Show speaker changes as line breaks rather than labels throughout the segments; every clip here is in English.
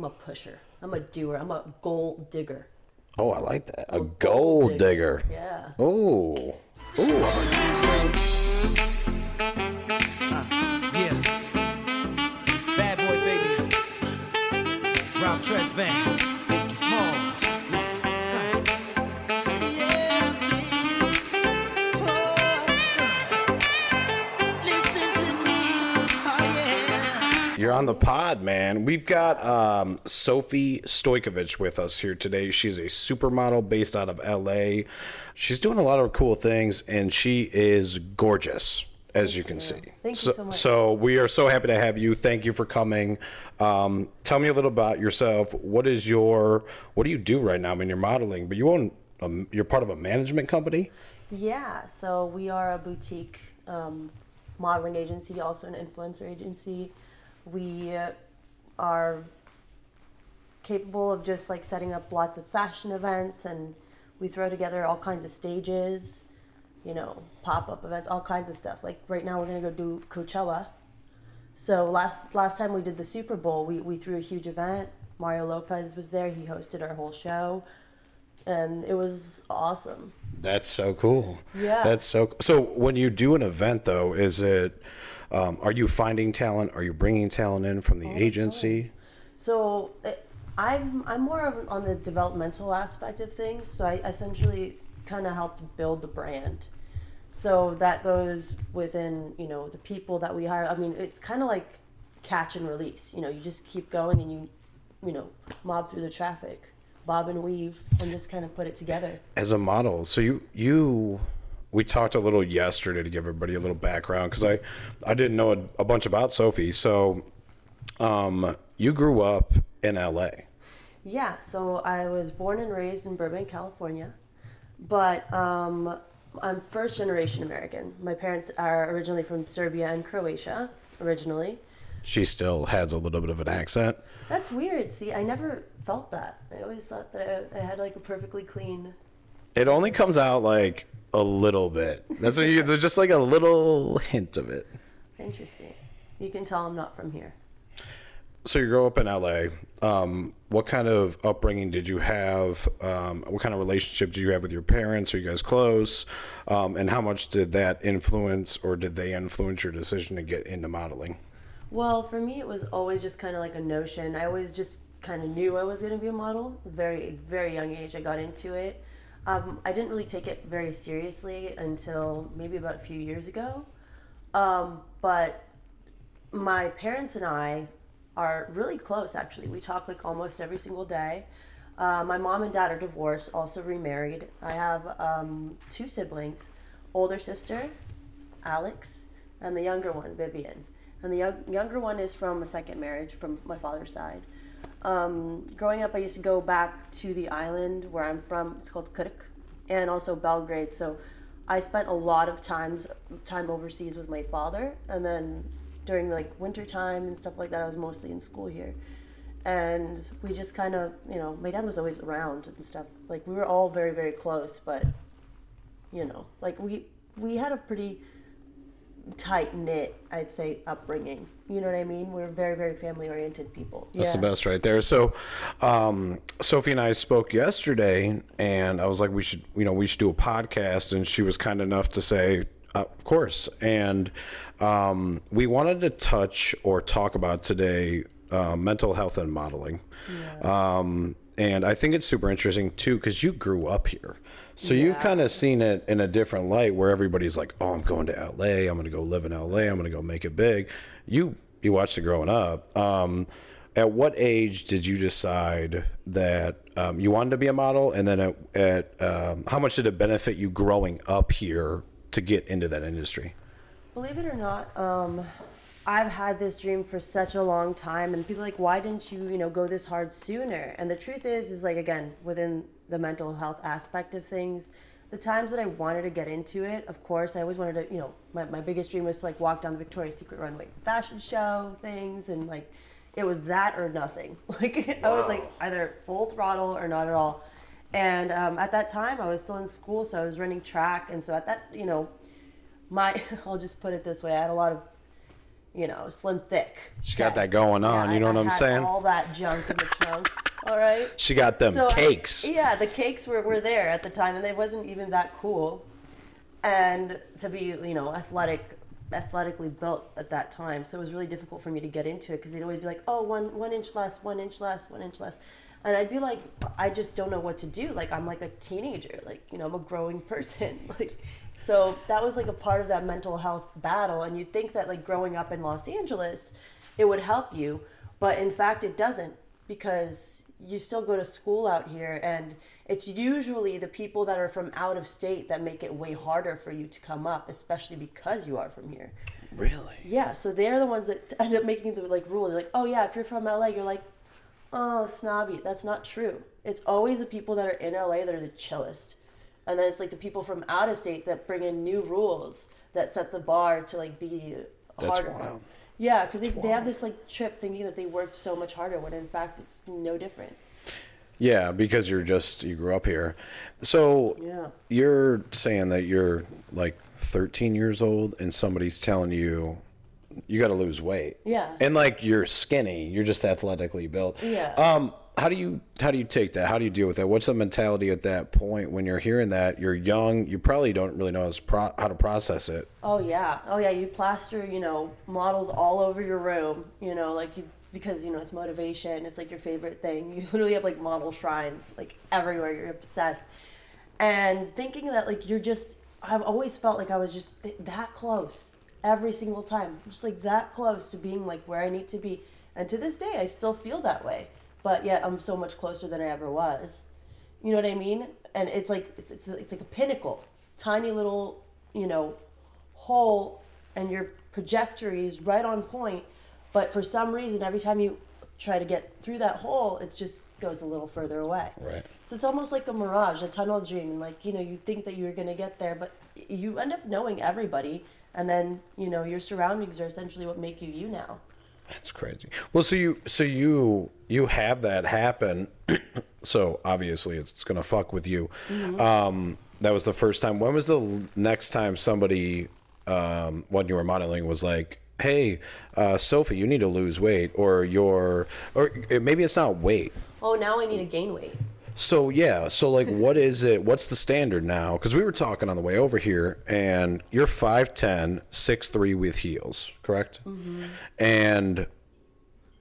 I'm a pusher. I'm a doer. I'm a gold digger.
Oh, I like that. A gold digger.
Yeah.
Oh. Ooh.
Uh, yeah. Bad boy, baby. Ralph Tresvant. Biggie Smalls.
You're on the pod, man. We've got um, Sophie Stojkovic with us here today. She's a supermodel based out of LA. She's doing a lot of cool things, and she is gorgeous, as you can see.
Thank you
so,
so much.
So we are so happy to have you. Thank you for coming. Um, tell me a little about yourself. What is your What do you do right now? I mean, you're modeling, but you own. A, you're part of a management company.
Yeah, so we are a boutique um, modeling agency, also an influencer agency. We are capable of just like setting up lots of fashion events and we throw together all kinds of stages, you know, pop up events, all kinds of stuff. Like right now, we're gonna go do Coachella. So last last time we did the Super Bowl, we, we threw a huge event. Mario Lopez was there. He hosted our whole show, and it was awesome.
That's so cool.
Yeah.
That's so. So when you do an event, though, is it? Um, are you finding talent? Are you bringing talent in from the agency?
So it, I'm I'm more of on the developmental aspect of things. So I essentially kind of helped build the brand. So that goes within you know the people that we hire. I mean, it's kind of like catch and release. You know, you just keep going and you you know mob through the traffic, bob and weave, and just kind of put it together.
As a model, so you you we talked a little yesterday to give everybody a little background because I I didn't know a, a bunch about Sophie. So um, you grew up in L.A.
Yeah, so I was born and raised in Burbank, California, but um, I'm first generation American. My parents are originally from Serbia and Croatia, originally.
She still has a little bit of an accent.
That's weird. See, I never felt that. I always thought that I, I had like a perfectly clean.
It only comes out like a little bit. That's what you. There's just like a little hint of it.
Interesting. You can tell I'm not from here.
So you grow up in LA. Um, what kind of upbringing did you have? Um, what kind of relationship did you have with your parents? Are you guys close? Um, and how much did that influence, or did they influence your decision to get into modeling?
Well, for me, it was always just kind of like a notion. I always just kind of knew I was going to be a model. Very, very young age, I got into it. Um, I didn't really take it very seriously until maybe about a few years ago. Um, but my parents and I are really close, actually. We talk like almost every single day. Uh, my mom and dad are divorced, also remarried. I have um, two siblings older sister, Alex, and the younger one, Vivian. And the young, younger one is from a second marriage from my father's side. Um, growing up, I used to go back to the island where I'm from. It's called Krk, and also Belgrade. So I spent a lot of times time overseas with my father, and then during like winter time and stuff like that, I was mostly in school here. And we just kind of, you know, my dad was always around and stuff. Like we were all very, very close, but you know, like we we had a pretty tight knit, I'd say, upbringing. You know what I mean? We're very, very family oriented people.
That's
yeah.
the best right there. So, um, Sophie and I spoke yesterday, and I was like, we should, you know, we should do a podcast. And she was kind enough to say, uh, of course. And um, we wanted to touch or talk about today uh, mental health and modeling. Um, and I think it's super interesting too because you grew up here. So you've kind of seen it in a different light where everybody's like, "Oh, I'm going to LA. I'm going to go live in LA. I'm going to go make it big." You you watched it growing up. Um, at what age did you decide that um, you wanted to be a model, and then at, at um, how much did it benefit you growing up here to get into that industry?
Believe it or not, um, I've had this dream for such a long time, and people are like, why didn't you, you know, go this hard sooner? And the truth is, is like again within the mental health aspect of things, the times that I wanted to get into it, of course, I always wanted to, you know, my, my biggest dream was to like walk down the Victoria's Secret runway fashion show things, and like it was that or nothing. Like I was like either full throttle or not at all. And um, at that time, I was still in school, so I was running track, and so at that, you know, my I'll just put it this way: I had a lot of you know, slim thick.
She got that going on, you know what
I
I'm
had
saying?
All that junk in the trunk. All right.
She got them
So I-
cakes.
yeah, the cakes were, were there at the time, and they wasn't even that cool. And to be, you know, athletic, athletically built at that time, so it was really difficult for me to get into it because they'd always be like, "Oh, one one inch less, one inch less, one inch less," and I'd be like, "I just don't know what to do. Like I'm like a teenager. Like you know, I'm a growing person. Like." So that was like a part of that mental health battle, and you'd think that like growing up in Los Angeles, it would help you, but in fact it doesn't because you still go to school out here and it's usually the people that are from out of state that make it way harder for you to come up especially because you are from here.
Really?
yeah so they're the ones that end up making the like rules. Like oh yeah if you're from la you're like oh snobby. That's not true. It's always the people that are in la that are the chillest and then it's like the people from out of state that bring in new rules that set the bar to like be
That's
harder
wild.
yeah because they, they have this like trip thinking that they worked so much harder when in fact it's no different
Yeah, because you're just you grew up here. So
Yeah.
you're saying that you're like 13 years old and somebody's telling you you got to lose weight.
Yeah.
And like you're skinny, you're just athletically built.
Yeah.
Um how do you how do you take that? How do you deal with that? What's the mentality at that point when you're hearing that? You're young, you probably don't really know how to, process it.
Oh yeah, oh yeah. You plaster, you know, models all over your room. You know, like you because you know it's motivation. It's like your favorite thing. You literally have like model shrines like everywhere. You're obsessed, and thinking that like you're just. I've always felt like I was just th- that close every single time, just like that close to being like where I need to be. And to this day, I still feel that way. But yet, I'm so much closer than I ever was. You know what I mean? And it's like it's it's, it's like a pinnacle, tiny little you know hole, and your trajectory is right on point. But for some reason, every time you try to get through that hole, it just goes a little further away.
Right.
So it's almost like a mirage, a tunnel dream. Like you know, you think that you're gonna get there, but you end up knowing everybody, and then you know your surroundings are essentially what make you you now.
That's crazy. Well, so you so you you have that happen. so obviously it's, it's gonna fuck with you. Um, that was the first time. When was the next time somebody um, when you were modeling was like, "Hey, uh, Sophie, you need to lose weight," or your or maybe it's not weight.
Oh, now I need to gain weight.
So yeah, so like, what is it? What's the standard now? Because we were talking on the way over here, and you're 5'10", 6'3", with heels, correct?
Mm-hmm.
And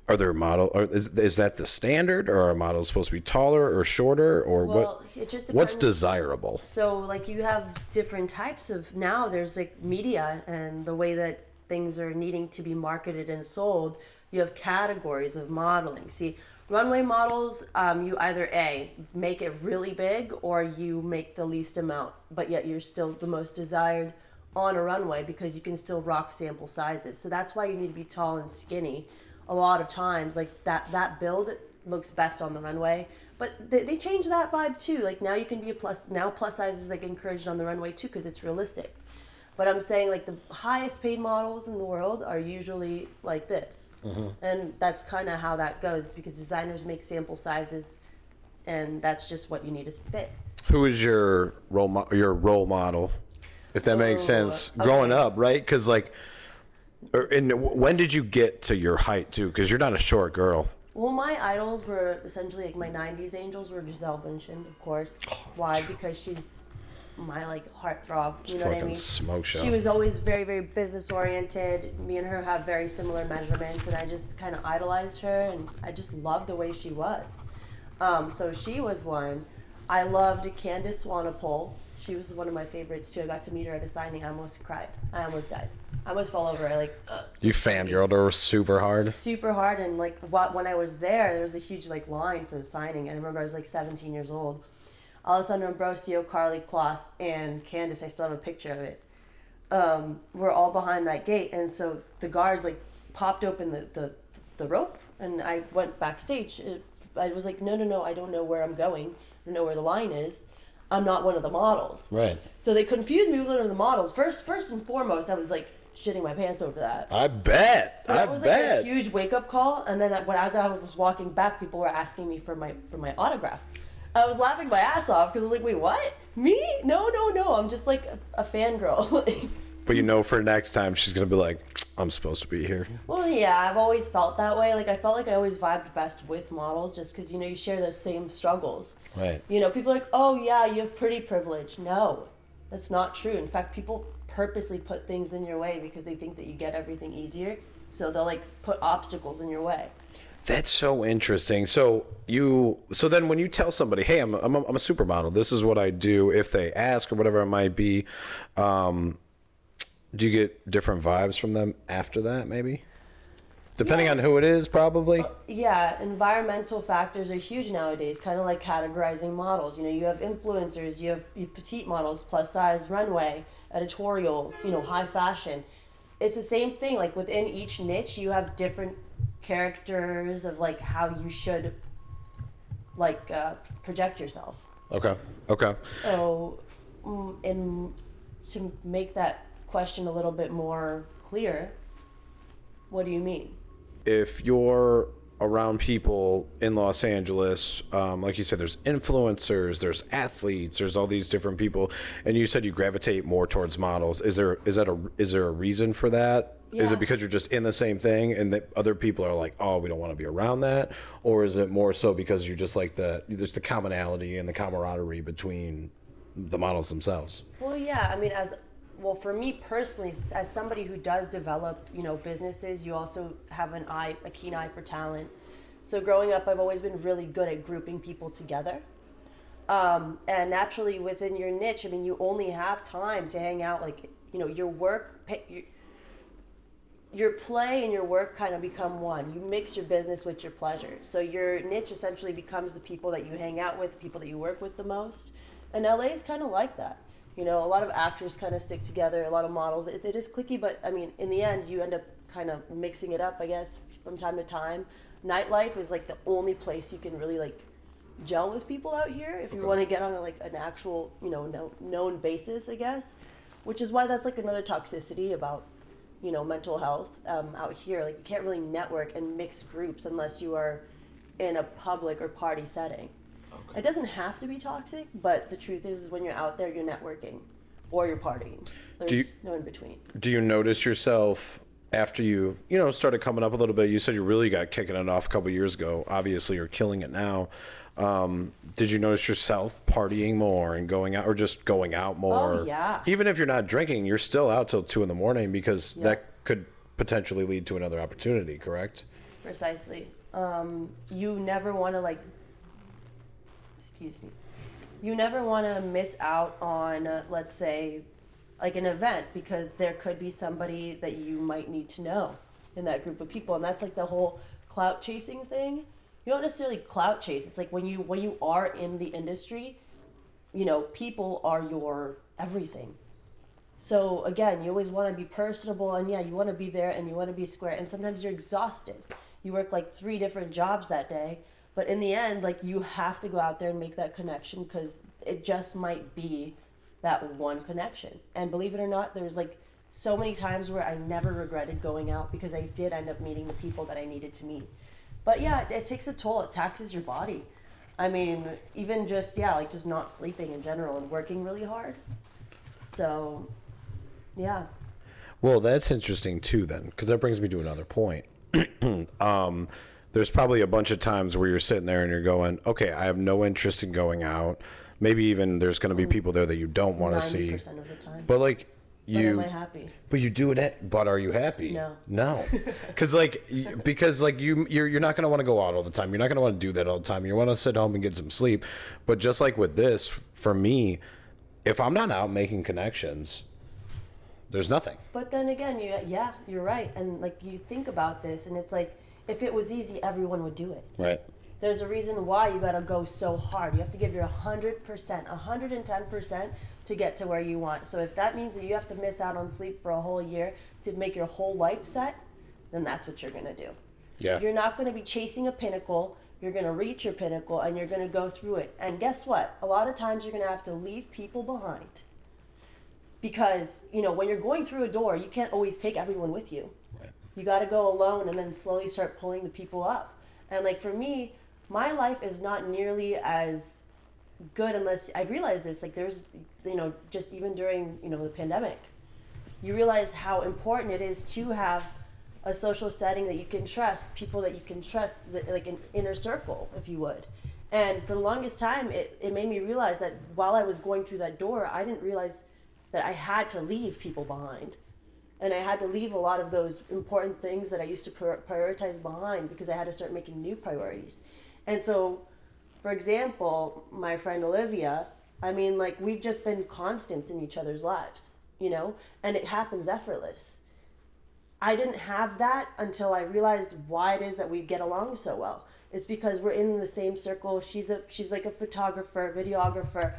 are there model? Or is is that the standard, or are models supposed to be taller or shorter, or
Well,
what?
it just
What's desirable?
So like you have different types of now there's like media and the way that things are needing to be marketed and sold. You have categories of modeling. See, runway models, um, you either a make it really big or you make the least amount, but yet you're still the most desired on a runway because you can still rock sample sizes. So that's why you need to be tall and skinny. A lot of times, like that that build looks best on the runway. But they, they changed that vibe too. Like now you can be a plus. Now plus size is like encouraged on the runway too because it's realistic. But I'm saying like the highest paid models in the world are usually like this, mm-hmm. and that's kind of how that goes because designers make sample sizes, and that's just what you need to fit.
Who is your role mo- your role model, if that makes
Oh,
sense? Growing up, right? Because like, or, and when did you get to your height too? Because you're not a short girl.
Well, my idols were essentially like my '90s angels were Gisele Bündchen, of course. Oh, Why? Because she's my like heartthrob. You know what I
fucking
mean?
smoke.
She was always very, very business oriented. Me and her have very similar measurements, and I just kind of idolized her, and I just loved the way she was. Um, so she was one. I loved Candice Swanepoel. She was one of my favorites too. I got to meet her at a signing. I almost cried. I almost died. I almost fell over. I like. Uh,
You fangirled her super hard.
super hard and like wh- when i was there there was a huge like line for the signing and i remember i was like 17 years old alessandra ambrosio karlie kloss and candice i still have a picture of it um, we're all behind that gate and so the guards like popped open the, the, the rope and i went backstage It- i was like no no no i don't know where i'm going i don't know where the line is i'm not one of the models
Right.
so they confused me with one of the models first first and foremost i was like shitting my pants over that
I bet.
so
I
that was like
bet.
a huge wake up call. And then when as I was walking back, people were asking me for my for my autograph. I was laughing my ass off because I was like, "Wait, what? Me? No, no, no! I'm just like a, a fangirl."
but you know for next time she's gonna be like, I'm supposed to be here.
Well, yeah, I've always felt that way. Like I felt like I always vibed best with models, just because you know you share those same struggles.
Right.
You know, people are like, oh yeah, you have pretty privilege. No, that's not true. In fact, people purposely put things in your way because they think that you get everything easier. So they'll like put obstacles in your way.
That's so interesting. So you, so then when you tell somebody, "Hey, I'm a, I'm a, I'm a supermodel. This is what I do," if they ask or whatever it might be, um, do you get different vibes from them after that? Maybe, depending
Yeah.
on who it is, probably.
Yeah, environmental factors are huge nowadays, kind of like categorizing models. You know, you have influencers, you have you have petite models, plus size, runway, editorial, you know, high fashion. It's the same thing. Like within each niche, you have different characters of like how you should like uh, project yourself.
Okay. Okay.
So, mm, in to make that question a little bit more clear, what do you mean?
if you're around people in Los Angeles, um, like you said, there's influencers, there's athletes, there's all these different people, and you said you gravitate more towards models. Is there is that a is there a reason for that? Is
Yeah.
it because you're just in the same thing, and that other people are like, oh, we don't want to be around that, or is it more so because you're just like the there's the commonality and the camaraderie between the models themselves?
Well, yeah. I mean, as well for me personally, as somebody who does develop, you know, businesses, you also have an eye, a keen eye for talent. So growing up, I've always been really good at grouping people together. Um, and naturally, within your niche, I mean, you only have time to hang out. Like, you know, your work, your, your play and your work kind of become one. You mix your business with your pleasure. So your niche essentially becomes the people that you hang out with, the people that you work with the most. And LA is kind of like that. You know, a lot of actors kind of stick together, a lot of models. It, it is clicky, but I mean, in the end, you end up kind of mixing it up, I guess, from time to time. Nightlife is like the only place you can really like gel with people out here if you want to get on a, like an actual, you know, no, known basis, I guess. Which is why that's like another toxicity about you know mental health um, out here like you can't really network and mix groups unless you are in a public or party setting it doesn't have to be toxic but the truth is, is when you're out there you're networking or you're partying. There's
you-
no in between.
do you notice yourself after you you know started coming up a little bit? You said you really got kicking it off a couple years ago. Obviously you're killing it now. Um, did you notice yourself partying more and going out or just going out more?
Oh, yeah.
even if you're not drinking you're still out till two in the morning because
Yeah.
that could potentially lead to another opportunity correct?
Precisely. Um, you never want to like excuse me you never want to miss out on uh, let's say like an event because there could be somebody that you might need to know in that group of people and that's like the whole clout chasing thing you don't necessarily clout chase it's like when you when you are in the industry you know people are your everything so again, you always want to be personable, and yeah, you want to be there and you want to be square. And sometimes you're exhausted. You work like three different jobs that day, but in the end, like you have to go out there and make that connection because it just might be that one connection. And believe it or not, there's like so many times where I never regretted going out because I did end up meeting the people that I needed to meet. But yeah, it, it takes a toll. It taxes your body. I mean, even just yeah, like just not sleeping in general and working really hard. So, yeah.
Well, that's interesting too, then, because that brings me to another point. um, there's probably a bunch of times where you're sitting there and you're going, okay, I have no interest in going out. Maybe even there's going to be mm. people there that you don't want to see.
90% of the time.
But like
But
you,
am I happy?
but you do it. At, but are you happy?
No.
No, because like because like you you're you're not going to want to go out all the time. You're not going to want to do that all the time. You want to sit home and get some sleep. But just like with this, for me, if I'm not out making connections, there's nothing.
But then again, you yeah, you're right. And like you think about this, and it's like if it was easy, everyone would do it.
Right.
There's a reason why you gotta go so hard. You have to give your hundred percent, hundred and ten percent to get to where you want. So if that means that you have to miss out on sleep for a whole year to make your whole life set, then that's what you're gonna do.
Yeah.
You're not gonna be chasing a pinnacle. You're gonna reach your pinnacle, and you're gonna go through it. And guess what? A lot of times you're gonna have to leave people behind because you know when you're going through a door, you can't always take everyone with you. You got to go alone and then slowly start pulling the people up and like for me my life is not nearly as good unless i realize this like there's you know just even during you know the pandemic you realize how important it is to have a social setting that you can trust, people that you can trust, that, like an inner circle, if you would. And for the longest time, it, it made me realize that while I was going through that door, I didn't realize that I had to leave people behind. And I had to leave a lot of those important things that I used to prior- prioritize behind because I had to start making new priorities. And so, for example, my friend Olivia, I mean, like, we've just been constants in each other's lives, you know, and it happens effortless. I didn't have that until I realized why it is that we get along so well. It's because we're in the same circle. She's a she's like a photographer, videographer,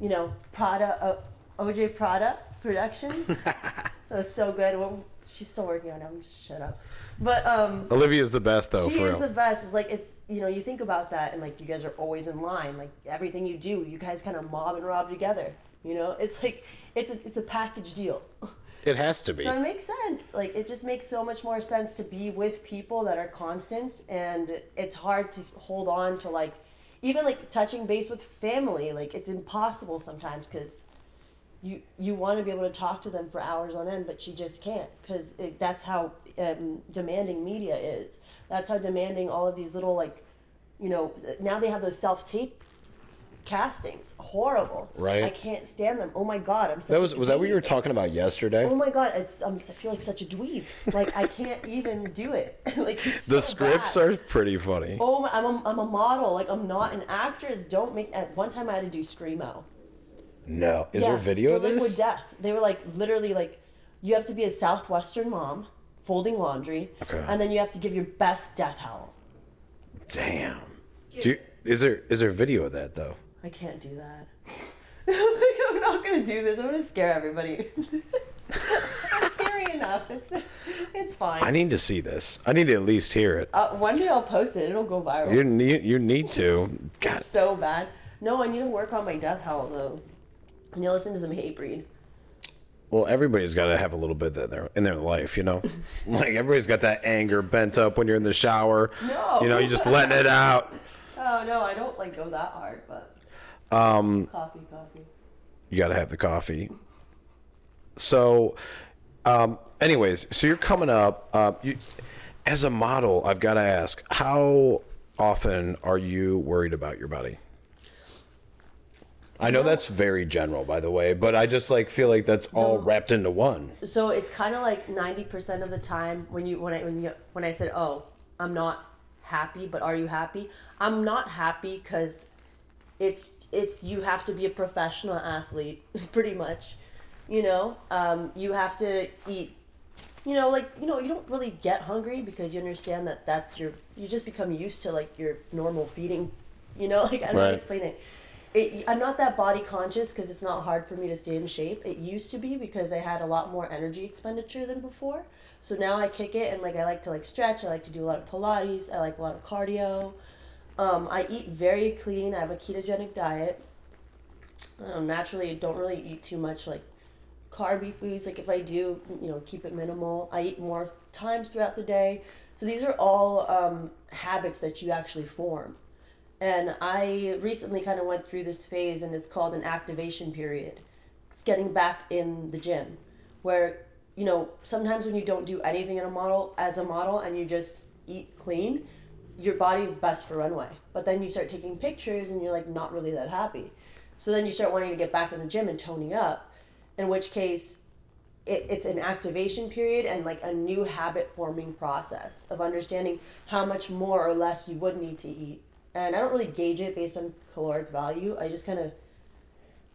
you know, Prada, uh, OJ Prada Productions. that was so good. Well, she's still working on it. I'm just shut up. But um,
Olivia's the best though,
she
for
is
real.
the best. It's like it's you know you think about that and like you guys are always in line. Like everything you do, you guys kind of mob and rob together. You know, it's like it's a it's a package deal.
it has to be.
So it makes sense. Like it just makes so much more sense to be with people that are constants, and it's hard to hold on to like even like touching base with family. Like it's impossible sometimes because you you want to be able to talk to them for hours on end, but you just can't because that's how um, demanding media is. That's how demanding all of these little like you know now they have those self tape castings horrible
Right.
i can't stand them oh my god i'm such
That was was that what you were talking about yesterday?
Oh my god, it's um, I feel like such a dweeb. Like I can't even do it. like it's
the scripts
bad.
are pretty funny.
Oh, my, I'm a, I'm a model. Like I'm not an actress. Don't make. At one time, I had to do screamo.
No, is
Yeah,
there video
for
of
Liquid
this?
Death. They were like literally like, you have to be a southwestern mom, folding laundry,
Okay.
and then you have to give your best death howl.
Damn. Do you, is there is there video of that though?
I can't do that. like, I'm not gonna do this. I'm gonna scare everybody. it's scary enough. It's it's fine.
I need to see this. I need to at least hear it.
uh, one day I'll post it. It'll go viral.
You need you need to. God,
It's so bad. No, I need to work on my death howl though. Need to listen to some Hatebreed.
well, everybody's got to have a little bit in their in their life, you know. like everybody's got that anger bent up when you're in the shower.
No.
You know, you're just letting it out.
Oh no, I don't like go that hard, but um, coffee, coffee.
You got to have the coffee. So, um, anyways, so you're coming up. Uh, you, as a model, I've got to ask, how often are you worried about your body? I know that's very general, by the way, but I just like feel like that's all wrapped into one.
So it's kind of like ninety percent of the time when you when I when you when I said, "Oh, I'm not happy," but are you happy? I'm not happy because it's it's you have to be a professional athlete, pretty much. You know, um, you have to eat. You know, like you know, you don't really get hungry because you understand that that's your. You just become used to like your normal feeding. You know, like I don't know how to explain it. It, I'm not that body conscious because it's not hard for me to stay in shape. It used to be because I had a lot more energy expenditure than before. So now I kick it and like I like to like stretch. I like to do a lot of Pilates. I like a lot of cardio. Um, I eat very clean. I have a ketogenic diet. Um, naturally, don't really eat too much like carby foods. Like if I do, you know, keep it minimal. I eat more times throughout the day. So these are all um, habits that you actually form. And I recently kind of went through this phase, and it's called an activation period. It's getting back in the gym, where you know sometimes when you don't do anything in a model as a model and you just eat clean, your body is best for runway. But then you start taking pictures, and you're like not really that happy. So then you start wanting to get back in the gym and toning up, in which case it, it's an activation period and like a new habit forming process of understanding how much more or less you would need to eat. And I don't really gauge it based on caloric value. I just kind of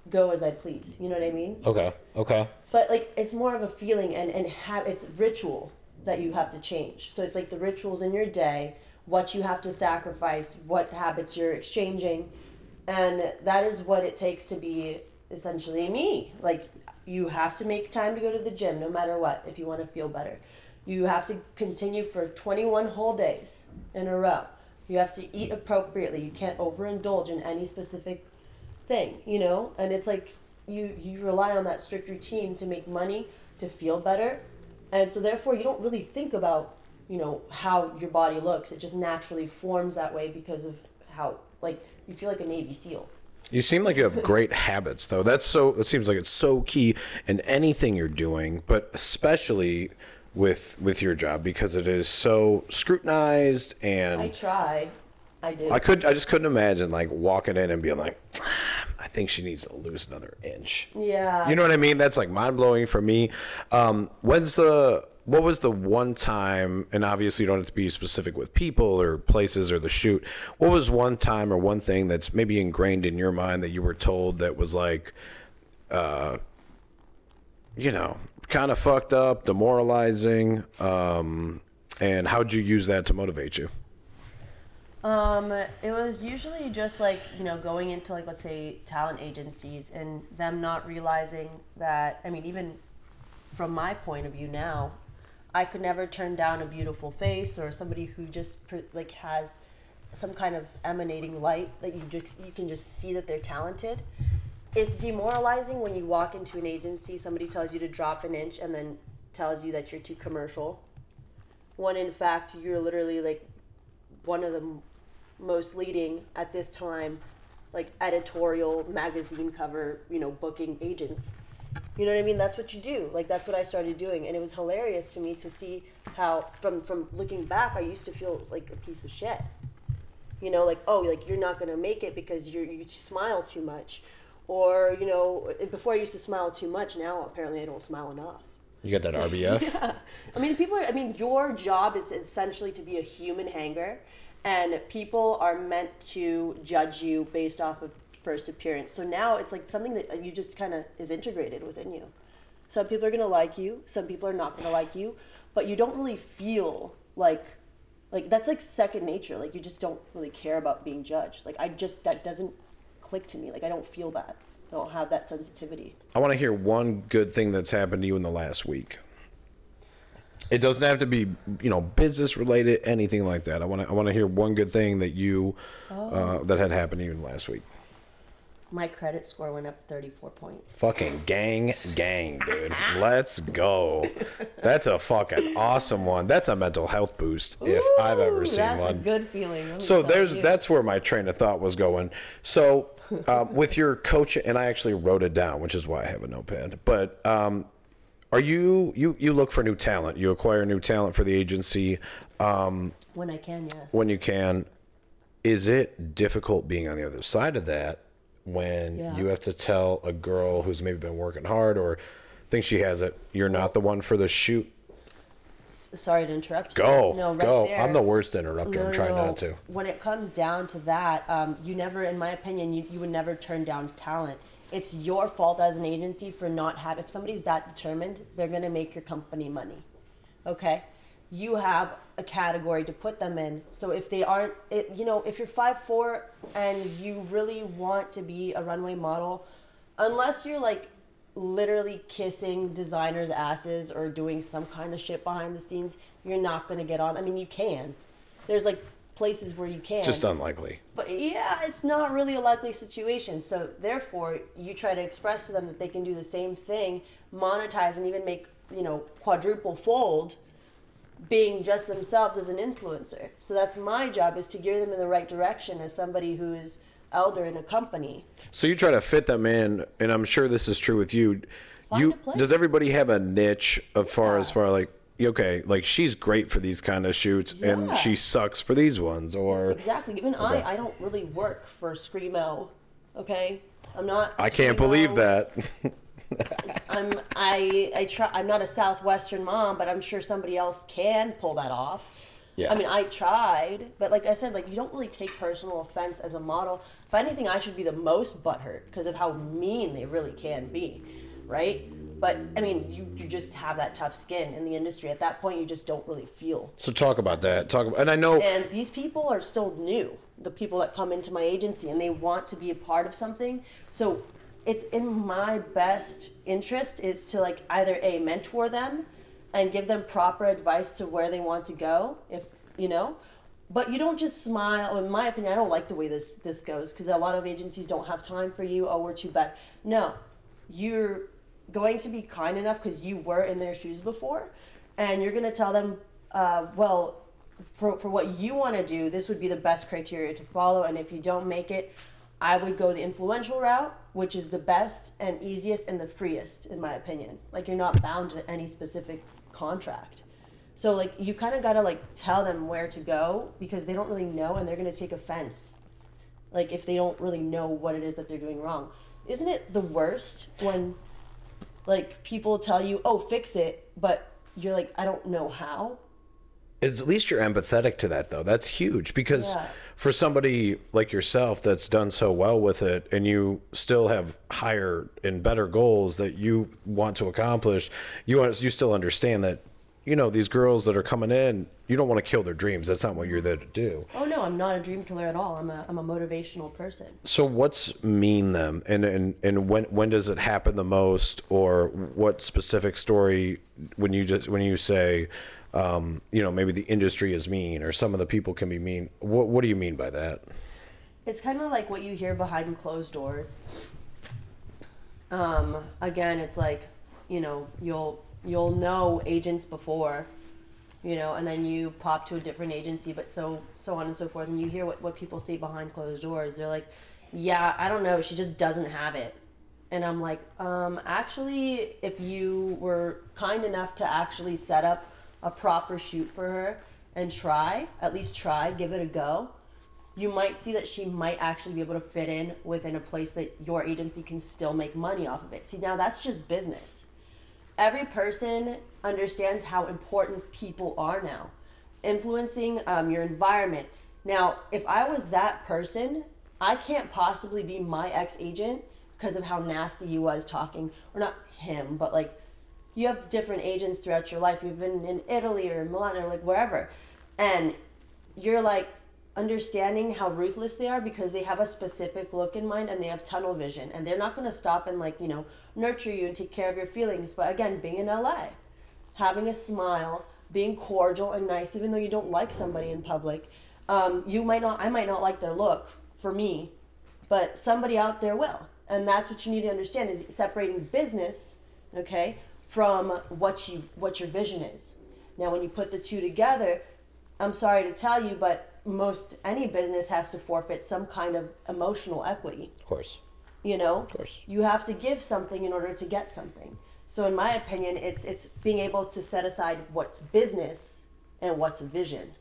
go as I please. You know what I mean?
Okay. Okay.
But like it's more of a feeling and and have it's ritual that you have to change. So it's like the rituals in your day, what you have to sacrifice, what habits you're exchanging, and that is what it takes to be essentially me. Like you have to make time to go to the gym no matter what if you want to feel better. You have to continue for 21 whole days in a row. You have to eat appropriately. You can't overindulge in any specific thing, you know? And it's like you you rely on that strict routine to make money, to feel better. And so therefore you don't really think about, you know, how your body looks. It just naturally forms that way because of how like you feel like a Navy SEAL.
You seem like you have great habits, though. That's so. It seems like it's so key in anything you're doing, but especially with with your job because it is so scrutinized and
I try. I do.
I could I just couldn't imagine like walking in and being like, I think she needs to lose another inch.
yeah.
You know what I mean? That's like mind blowing for me. Um, when's the what was the one time? And obviously, you don't have to be specific with people or places or the shoot. What was one time or one thing that's maybe ingrained in your mind that you were told that was like, uh, you know, kind of fucked up, demoralizing, um, and how'd you use that to motivate you?
Um, it was usually just like you know going into like let's say talent agencies and them not realizing that I mean even from my point of view now, I could never turn down a beautiful face or somebody who just like has some kind of emanating light that you just you can just see that they're talented. It's demoralizing when you walk into an agency, somebody tells you to drop an inch and then tells you that you're too commercial. When in fact you're literally like one of the m- most leading at this time like editorial magazine cover you know booking agents. You know what i mean? That's what you do. Like that's what i started doing. And it was hilarious to me to see how from from looking back i used to feel like a piece of shit. You know like oh like you're not to make it because you're you smile too much or you know before i used to smile too much now apparently i don't smile enough
You got that RBF? yeah.
I mean, people are, I mean, your job is essentially to be a human hanger, and people are meant to judge you based off of first appearance. So now it's like something that uh, you just kind of is integrated within you. Some people are going to like you, some people are not going to like you, but you don't really feel like like that's like second nature. Like you just don't really care about being judged. Like I just that doesn't click to me. Like I don't feel that. I don't have that sensitivity.
I want to hear one good thing that's happened to you in the last week. It doesn't have to be, you know, business related, anything like that. I want to, I want to hear one good thing that you, uh, that had happened to you last week.
My credit score went up 34 points.
Fucking gang, gang, dude. Let's go. That's a fucking awesome one. That's a mental health boost if I've ever seen
that's
one.
a good feeling. let
So there's
you.
that's where my train of thought was going. So uh, with your coach, and I actually wrote it down, which is why I have a notepad. But um, are you you you look for new talent? You acquire new talent for the agency um,
when I can, yes.
when you can. Is it difficult being on the other side of that when
Yeah.
you have to tell a girl who's maybe been working hard or thinks she has it, you're not the one for the shoot?
Sorry to interrupt. you.
Go,
No, right
go.
there.
I'm the worst interrupter.
No,
I'm trying
no.
not to.
When it comes down to that, um, you never, in my opinion, you, you would never turn down talent. It's your fault as an agency for not having. If somebody's that determined, they're gonna make your company money. Okay, you have a category to put them in. So if they aren't, it, you know, if you're five four and you really want to be a runway model, unless you're like literally kissing designers' asses or doing some kind of shit behind the scenes, you're not gonna get on. I mean, you can. There's like places where you can.
Just unlikely.
But yeah, it's not really a likely situation. So therefore, you try to express to them that they can do the same thing, monetize, and even make you know quadruple fold, being just themselves as an influencer. So that's my job is to gear them in the right direction as somebody who's elder in a company.
So you try to fit them in, and I'm sure this is true with you.
Find
you does everybody have a niche as far as far like okay, like she's great for these kind of shoots, and she sucks for these ones, or
Exactly. Even
Okay.
I, I don't really work for screamo. Okay, I'm not.
I can't believe that.
I'm I I try. I'm not a southwestern mom, but I'm sure somebody else can pull that off.
Yeah.
I mean, I tried, but like I said, like you don't really take personal offense as a model. If anything, I should be the most butthurt because of how mean they really can be, right? But I mean, you you just have that tough skin in the industry. At that point, you just don't really feel.
so talk about that. Talk about, and I know
And these people are still new. The people that come into my agency and they want to be a part of something. So it's in my best interest is to like either a mentor them and give them proper advice to where they want to go. If you know, but you don't just smile. In my opinion, I don't like the way this this goes because a lot of agencies don't have time for you. Oh, we're too bad. No, you're going to be kind enough because you were in their shoes before, and you're going to tell them, uh, well, for, for what you want to do, this would be the best criteria to follow. And if you don't make it, I would go the influential route, which is the best and easiest and the freest, in my opinion. Like you're not bound to any specific contract. So like you kind of gotta like tell them where to go because they don't really know and they're gonna take offense. Like if they don't really know what it is that they're doing wrong. Isn't it the worst when like people tell you, "Oh, fix it," but you're like, "I don't know how."
It's at least you're empathetic to that though. That's huge because
Yeah.
for somebody like yourself that's done so well with it and you still have higher and better goals that you want to accomplish, you want you still understand that you know these girls that are coming in, you don't want to kill their dreams. That's not what you're there to do.
Oh no, I'm not a dream killer at all. I'm a I'm a motivational person.
So what's mean them and and and when when does it happen the most or what specific story when you just when you say um, you know maybe the industry is mean or some of the people can be mean what what do you mean by that
It's kind of like what you hear behind closed doors. Um, again, it's like, you know, you'll you'll know agents before, you know, and then you pop to a different agency, but so so on and so forth, and you hear what what people say behind closed doors. They're like, yeah, I don't know, she just doesn't have it. And I'm like, um, actually, if you were kind enough to actually set up a proper shoot for her and try, at least try, give it a go, you might see that she might actually be able to fit in within a place that your agency can still make money off of it. See, now that's just business. Every person understands how important people are now, influencing um, your environment. Now, if I was that person, I can't possibly be my ex agent because of how nasty he was talking, or not him, but like you have different agents throughout your life. You've been in Italy or Milan or like wherever, and you're like understanding how ruthless they are because they have a specific look in mind and they have tunnel vision. And they're not going to stop and like you know nurture you and take care of your feelings. But again being in la having a smile being cordial and nice even though you don't like somebody in public um, you might not i might not like their look for me but somebody out there will. And that's what you need to understand is separating business okay from what you what your vision is. Now when you put the two together i'm sorry to tell you but most any business has to forfeit some kind of emotional equity.
Of course.
You know? Of
course.
you have to give something in order to get something. So in my opinion it's it's being able to set aside what's business and what's vision.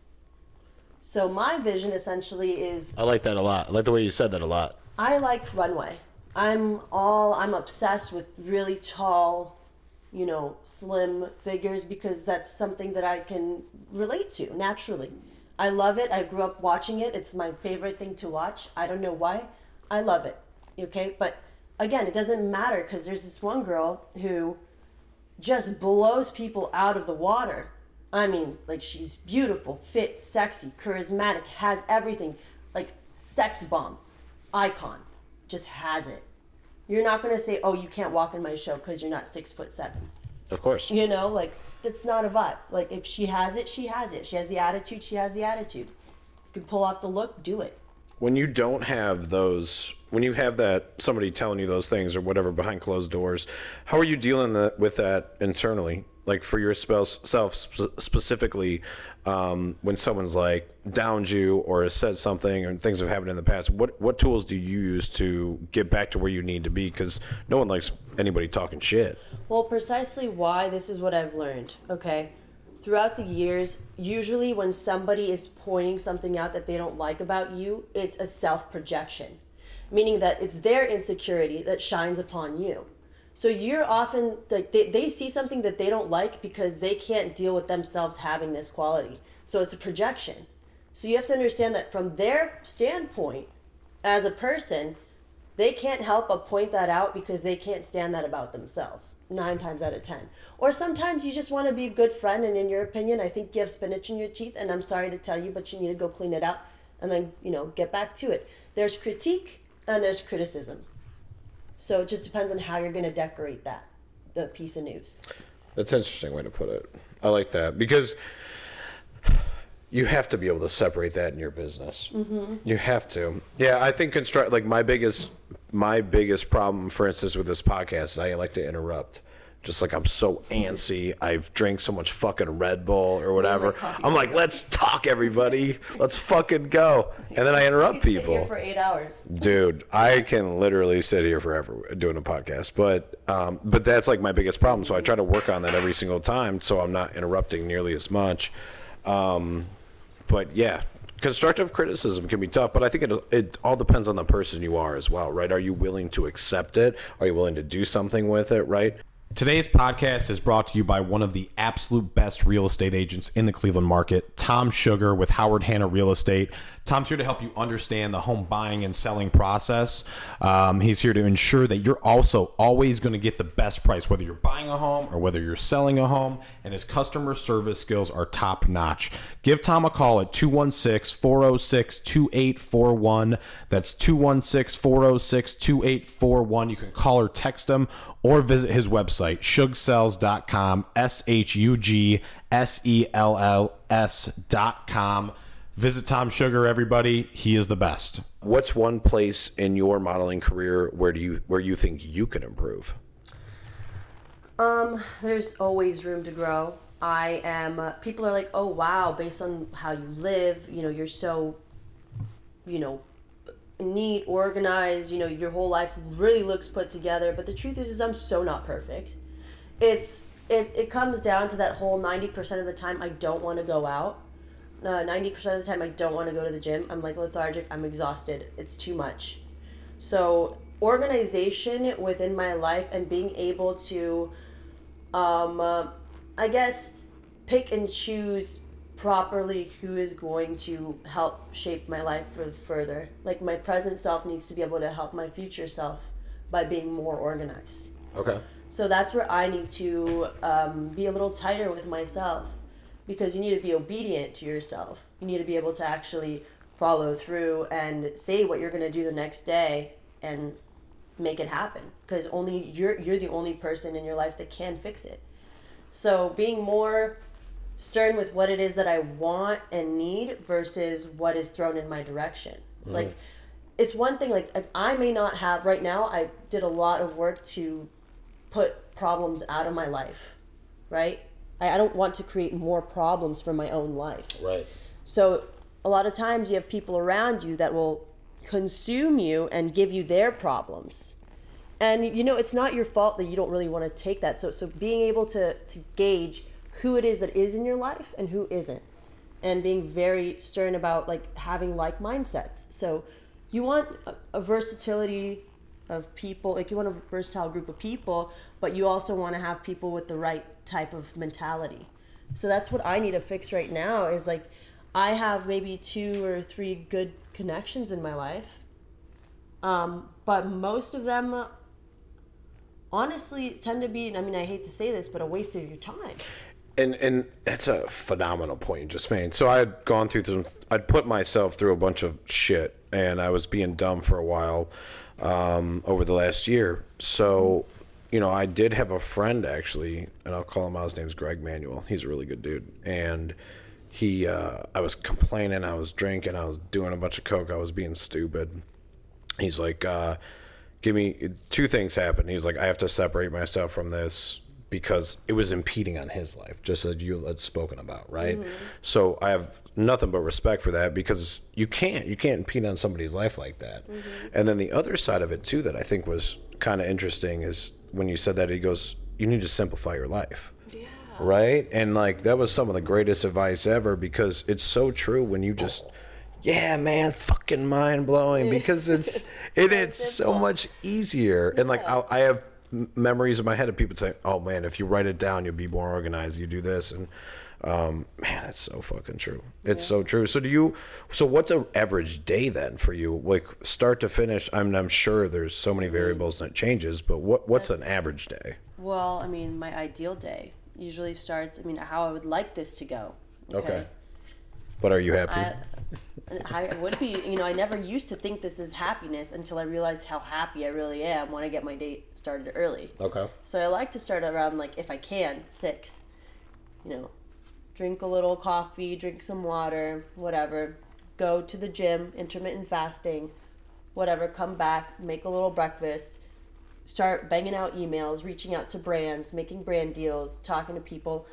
So my vision essentially is
i like that a lot. I like the way you said that a lot.
I like runway. I'm all I'm obsessed with really tall, you know, slim figures because that's something that I can relate to naturally. I love it. I grew up watching it. It's my favorite thing to watch. I don't know why. I love it. Okay? But again, it doesn't matter cuz there's this one girl who just blows people out of the water. I mean, like she's beautiful, fit, sexy, charismatic, has everything. Like sex bomb icon just has it you're not going to say oh you can't walk in my show because you're not six foot seven.
Of course.
You know like that's not a vibe. Like if she has it she has it. She has the attitude she has the attitude. You can pull off the look do it.
When you don't have those when you have that somebody telling you those things or whatever behind closed doors how are you dealing that, with that internally like for yourself spe- specifically um, when someone's like downed you or has said something and things have happened in the past what what tools do you use to get back to where you need to be? Because no one likes anybody talking shit.
Well precisely why this is what i've learned okay? Throughout the years usually when somebody is pointing something out that they don't like about you it's a self projection meaning that it's their insecurity that shines upon you so you're often like they, they see something that they don't like because they can't deal with themselves having this quality. So it's a projection. So you have to understand that from their standpoint as a person they can't help but point that out because they can't stand that about themselves nine times out of ten. Or sometimes you just want to be a good friend and in your opinion i think you have spinach in your teeth and i'm sorry to tell you but you need to go clean it out and then you know get back to it. There's critique and there's criticism so it just depends on how you're going to decorate that the piece of news
That's an interesting way to put it. I like that because you have to be able to separate that in your business. Mm-hmm. You have to. Yeah, I think construct like my biggest my biggest problem, for instance, with this podcast, is I like to interrupt Just like I'm so antsy. I've drank so much fucking Red Bull or whatever. I'm like, let's talk, everybody. Let's fucking go. And then I interrupt
could sit here
people.
for eight hours.
Dude, I can literally sit here forever doing a podcast, but um, but that's like my biggest problem. So I try to work on that every single time, so I'm not interrupting nearly as much. Um, but yeah, constructive criticism can be tough, but I think it it all depends on the person you are as well, right? Are you willing to accept it? Are you willing to do something with it, right?
Today's podcast is brought to you by one of the absolute best real estate agents in the Cleveland market, Tom Sugar with Howard Hanna Real Estate. Tom's here to help you understand the home buying and selling process. Um, he's here to ensure that you're also always going to get the best price, whether you're buying a home or whether you're selling a home, and his customer service skills are top notch. Give Tom a call at 216 406 2841. That's 216 406 2841. You can call or text him or visit his website, shugsells.com, S H U G S E L L S.com. Visit Tom Sugar, everybody. He is the best.
What's one place in your modeling career where do you where you think you can improve?
Um, there's always room to grow. I am. Uh, people are like, oh wow, based on how you live, you know, you're so, you know, neat, organized. You know, your whole life really looks put together. But the truth is, is I'm so not perfect. It's it. It comes down to that whole ninety percent of the time I don't want to go out. Uh, Ninety percent of the time I don't want to go to the gym. I'm like lethargic. I'm exhausted. It's too much. So organization within my life and being able to um, uh, I guess pick and choose properly who is going to help shape my life for further. Like my present self needs to be able to help my future self by being more organized.
Okay.
So that's where I need to um, be a little tighter with myself because you need to be obedient to yourself. You need to be able to actually follow through and say what you're going to do the next day and make it happen because only you're you're the only person in your life that can fix it. So being more stern with what it is that I want and need versus what is thrown in my direction. Mm-hmm. Like it's one thing like like, I may not have right now I did a lot of work to put problems out of my life, right? I, I don't want to create more problems for my own life.
Right.
So a lot of times you have people around you that will consume you and give you their problems. And you know, it's not your fault that you don't really want to take that. So so being able to to gauge who it is that is in your life and who isn't. And being very stern about like having like mindsets. So you want a, a versatility of people, like you want a versatile group of people, but you also want to have people with the right type of mentality. So that's what I need to fix right now is like I have maybe two or three good connections in my life. Um, but most of them honestly tend to be, I mean, I hate to say this, but a waste of your time.
And and that's a phenomenal point you just made. So I had gone through some. I'd put myself through a bunch of shit, and I was being dumb for a while um, over the last year. So, you know, I did have a friend actually, and I'll call him out. His name's Greg Manuel. He's a really good dude, and he. Uh, I was complaining. I was drinking. I was doing a bunch of coke. I was being stupid. He's like, uh, give me two things happen. He's like, I have to separate myself from this because it was impeding on his life, just as you had spoken about, right? Mm-hmm. So I have nothing but respect for that because you can't you can't impede on somebody's life like that. Mm-hmm. And then the other side of it too that I think was kind of interesting is when you said that he goes, you need to simplify your life. Right? And like that was some of the greatest advice ever because it's so true when you just yeah, man, fucking mind blowing because it's it, it's so much easier. And like I, I have m- memories in my head of people saying, "Oh man, if you write it down, you'll be more organized. You do this." And um, man, it's so fucking true. It's so true. So do you? So what's an average day then for you, like start to finish? I'm I'm sure there's so many variables and it changes, but what what's an average day?
Well, I mean, my ideal day usually starts, I mean, how I would like this to go.
Okay. But are you happy?
I, I would be, you know, I never used to think this is happiness until I realized how happy I really am when I get my day started early.
okay.
So I like to start around like if I can six. You know, drink a little coffee, drink some water, whatever. Go to the gym, intermittent fasting, whatever. Come back, make a little breakfast, start banging out emails, reaching out to brands, making brand deals, talking to people,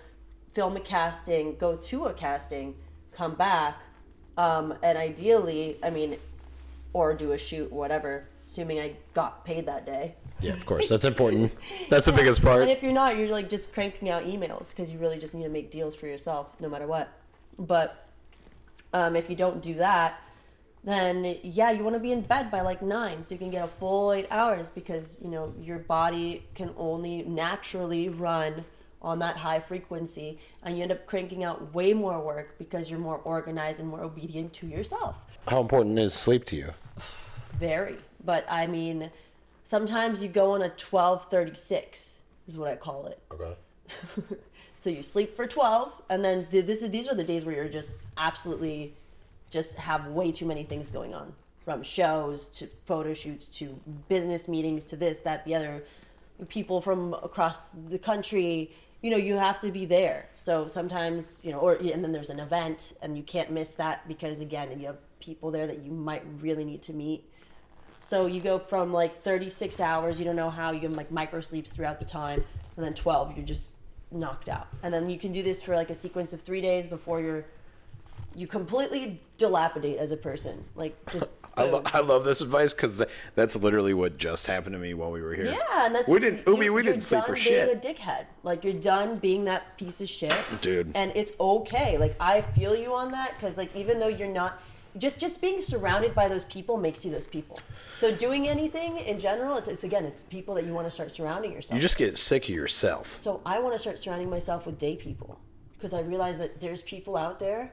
film a casting, go to a casting, come back, um, and ideally, I mean, or do a shoot, whatever, assuming I got paid that day.
Yeah, of course. That's important. That's the biggest part.
And if you're not, you're like just cranking out emails because you really just need to make deals for yourself, no matter what. But um, if you don't do that, then yeah, you want to be in bed by like nine so you can get a full eight hours because you know your body can only naturally run on that high frequency, and you end up cranking out way more work because you're more organized and more obedient to yourself.
How important is sleep to you?
Very, but I mean, sometimes you go on a twelve thirty six is what I call it.
Okay.
So you sleep for 12 and then th- this is these are the days where you're just absolutely just have way too many things going on from shows to photo shoots to business meetings to this that the other people from across the country you know you have to be there so sometimes you know or and then there's an event and you can't miss that because again you have people there that you might really need to meet so you go from like 36 hours, you don't know how, you can like micro sleeps throughout the time, and then 12, you're just knocked out. And then you can do this for like a sequence of three days before you're, you completely dilapidate as a person. Like just.
I, lo- I love this advice because that's literally what just happened to me while we were here.
yeah, and that's
we didn't. Ubi,
you-
we
you're
didn't sleep for
done
shit,
Being a dickhead, like you're done being that piece of shit,
dude.
and it's okay. Like I feel you on that because like even though you're not, just just being surrounded by those people makes you those people. So doing anything in general, it's, it's again, it's people that you want to start surrounding yourself.
You just get sick of yourself.
So I want to start surrounding myself with day people because I realize that there's people out there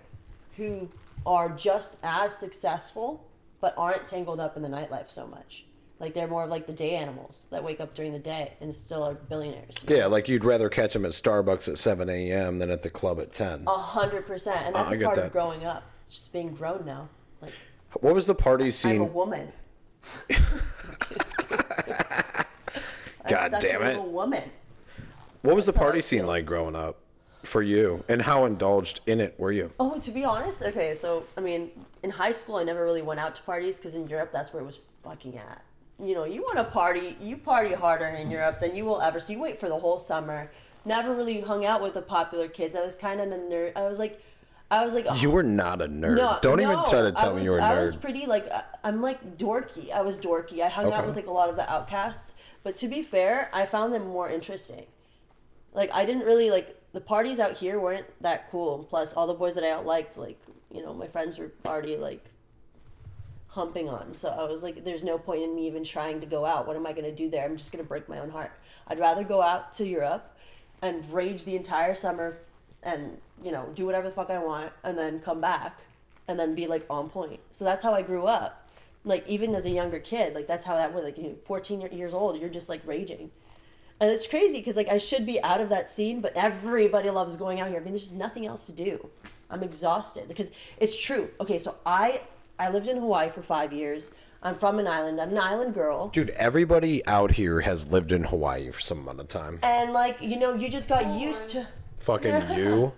who are just as successful but aren't tangled up in the nightlife so much. Like they're more of like the day animals that wake up during the day and still are billionaires.
Yeah, like you'd rather catch them at Starbucks at 7 a.m. than at the club at 10.
A hundred percent, and oh, that's
I
a part
that.
of growing up. It's just being grown now. Like
What was the party scene?
I'm a woman.
God damn it.
little woman.
What was the party scene like growing up for you? And how indulged in it were you?
Oh, to be honest, okay, so I mean, in high school, I never really went out to parties because in Europe, that's where it was fucking at. You know, you want to party, you party harder in Europe than you will ever. So you wait for the whole summer. Never really hung out with the popular kids. I was kind of a nerd. I was like, I was like, oh,
You were not a nerd.
no,
Don't even try to tell me you were a
I was
nerd.
pretty like I- I'm like dorky. I was dorky. I hung out with like a lot of the outcasts. But to be fair, I found them more interesting. Like I didn't really like the parties out here weren't that cool. Plus, all the boys that I out liked, like you know, my friends were already like humping on. So I was like, there's no point in me even trying to go out. What am I going to do there? I'm just going to break my own heart. I'd rather go out to Europe and rage the entire summer and, you know, do whatever the fuck I want and then come back and then be like on point. So that's how I grew up. Like, even as a younger kid, like, that's how that was. Like, you know, 14 years old, you're just like raging. And it's crazy because, like, I should be out of that scene, but everybody loves going out here. I mean, there's just nothing else to do. I'm exhausted because it's true. Okay, so I I lived in Hawaii for five years. I'm from an island. I'm an island girl.
Dude, everybody out here has lived in Hawaii for some amount of time.
And like you know, you just got used to
Fucking you.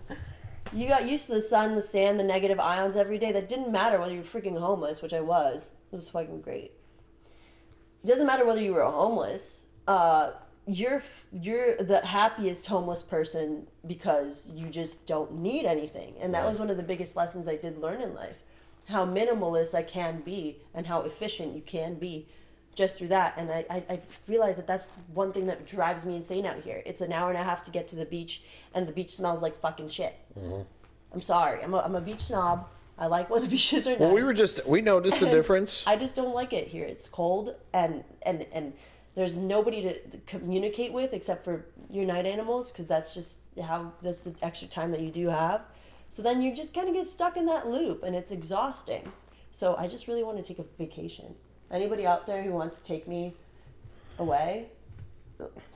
you got used to the sun, the sand, the negative ions every day. That didn't matter whether you were freaking homeless, which I was. It was fucking great. It doesn't matter whether you were homeless. Uh, you're you're the happiest homeless person because you just don't need anything, and that was one of the biggest lessons I did learn in life. How minimalist I can be, and how efficient you can be, just through that. And I, I, I realized that that's one thing that drives me insane out here. It's an hour and a half to get to the beach, and the beach smells like fucking shit. Mm-hmm. I'm sorry. I'm a, I'm a beach snob. I like when the beaches are nice.
Well, we were just, we noticed the difference.
I just don't like it here. It's cold and and and there's nobody to communicate with except for your night animals because that's just how that's the extra time that you do have. So then you just kind of get stuck in that loop and it's exhausting. So I just really want to take a vacation. Anybody out there who wants to take me away,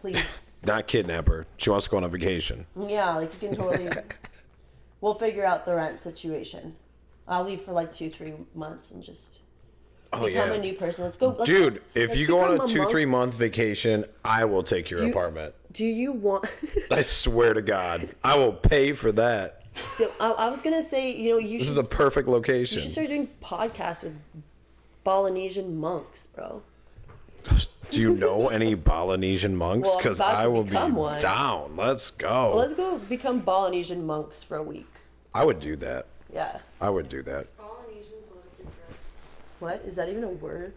please.
Not kidnap her. She wants to go on a vacation.
Yeah, like you can totally. we'll figure out the rent situation. I'll leave for like two, three months and just
Oh,
become
yeah.
a new person. Let's go, let's
Dude,
go-
if you go on a two,
monk.
three month vacation, I will take your
you-
apartment.
Do you want?
I swear to God. I will pay for that.
Dude, I, I was gonna say, you know, you
This is the perfect location.
you should start doing podcasts with Polynesian monks, bro.
Do you know any Polynesian monks? Because
to
I will be
one.
down. Let's go.
Let's go become Polynesian monks for a week.
I would do that.
Yeah.
I would do that.
Polynesian politically correct.
What is that even a word?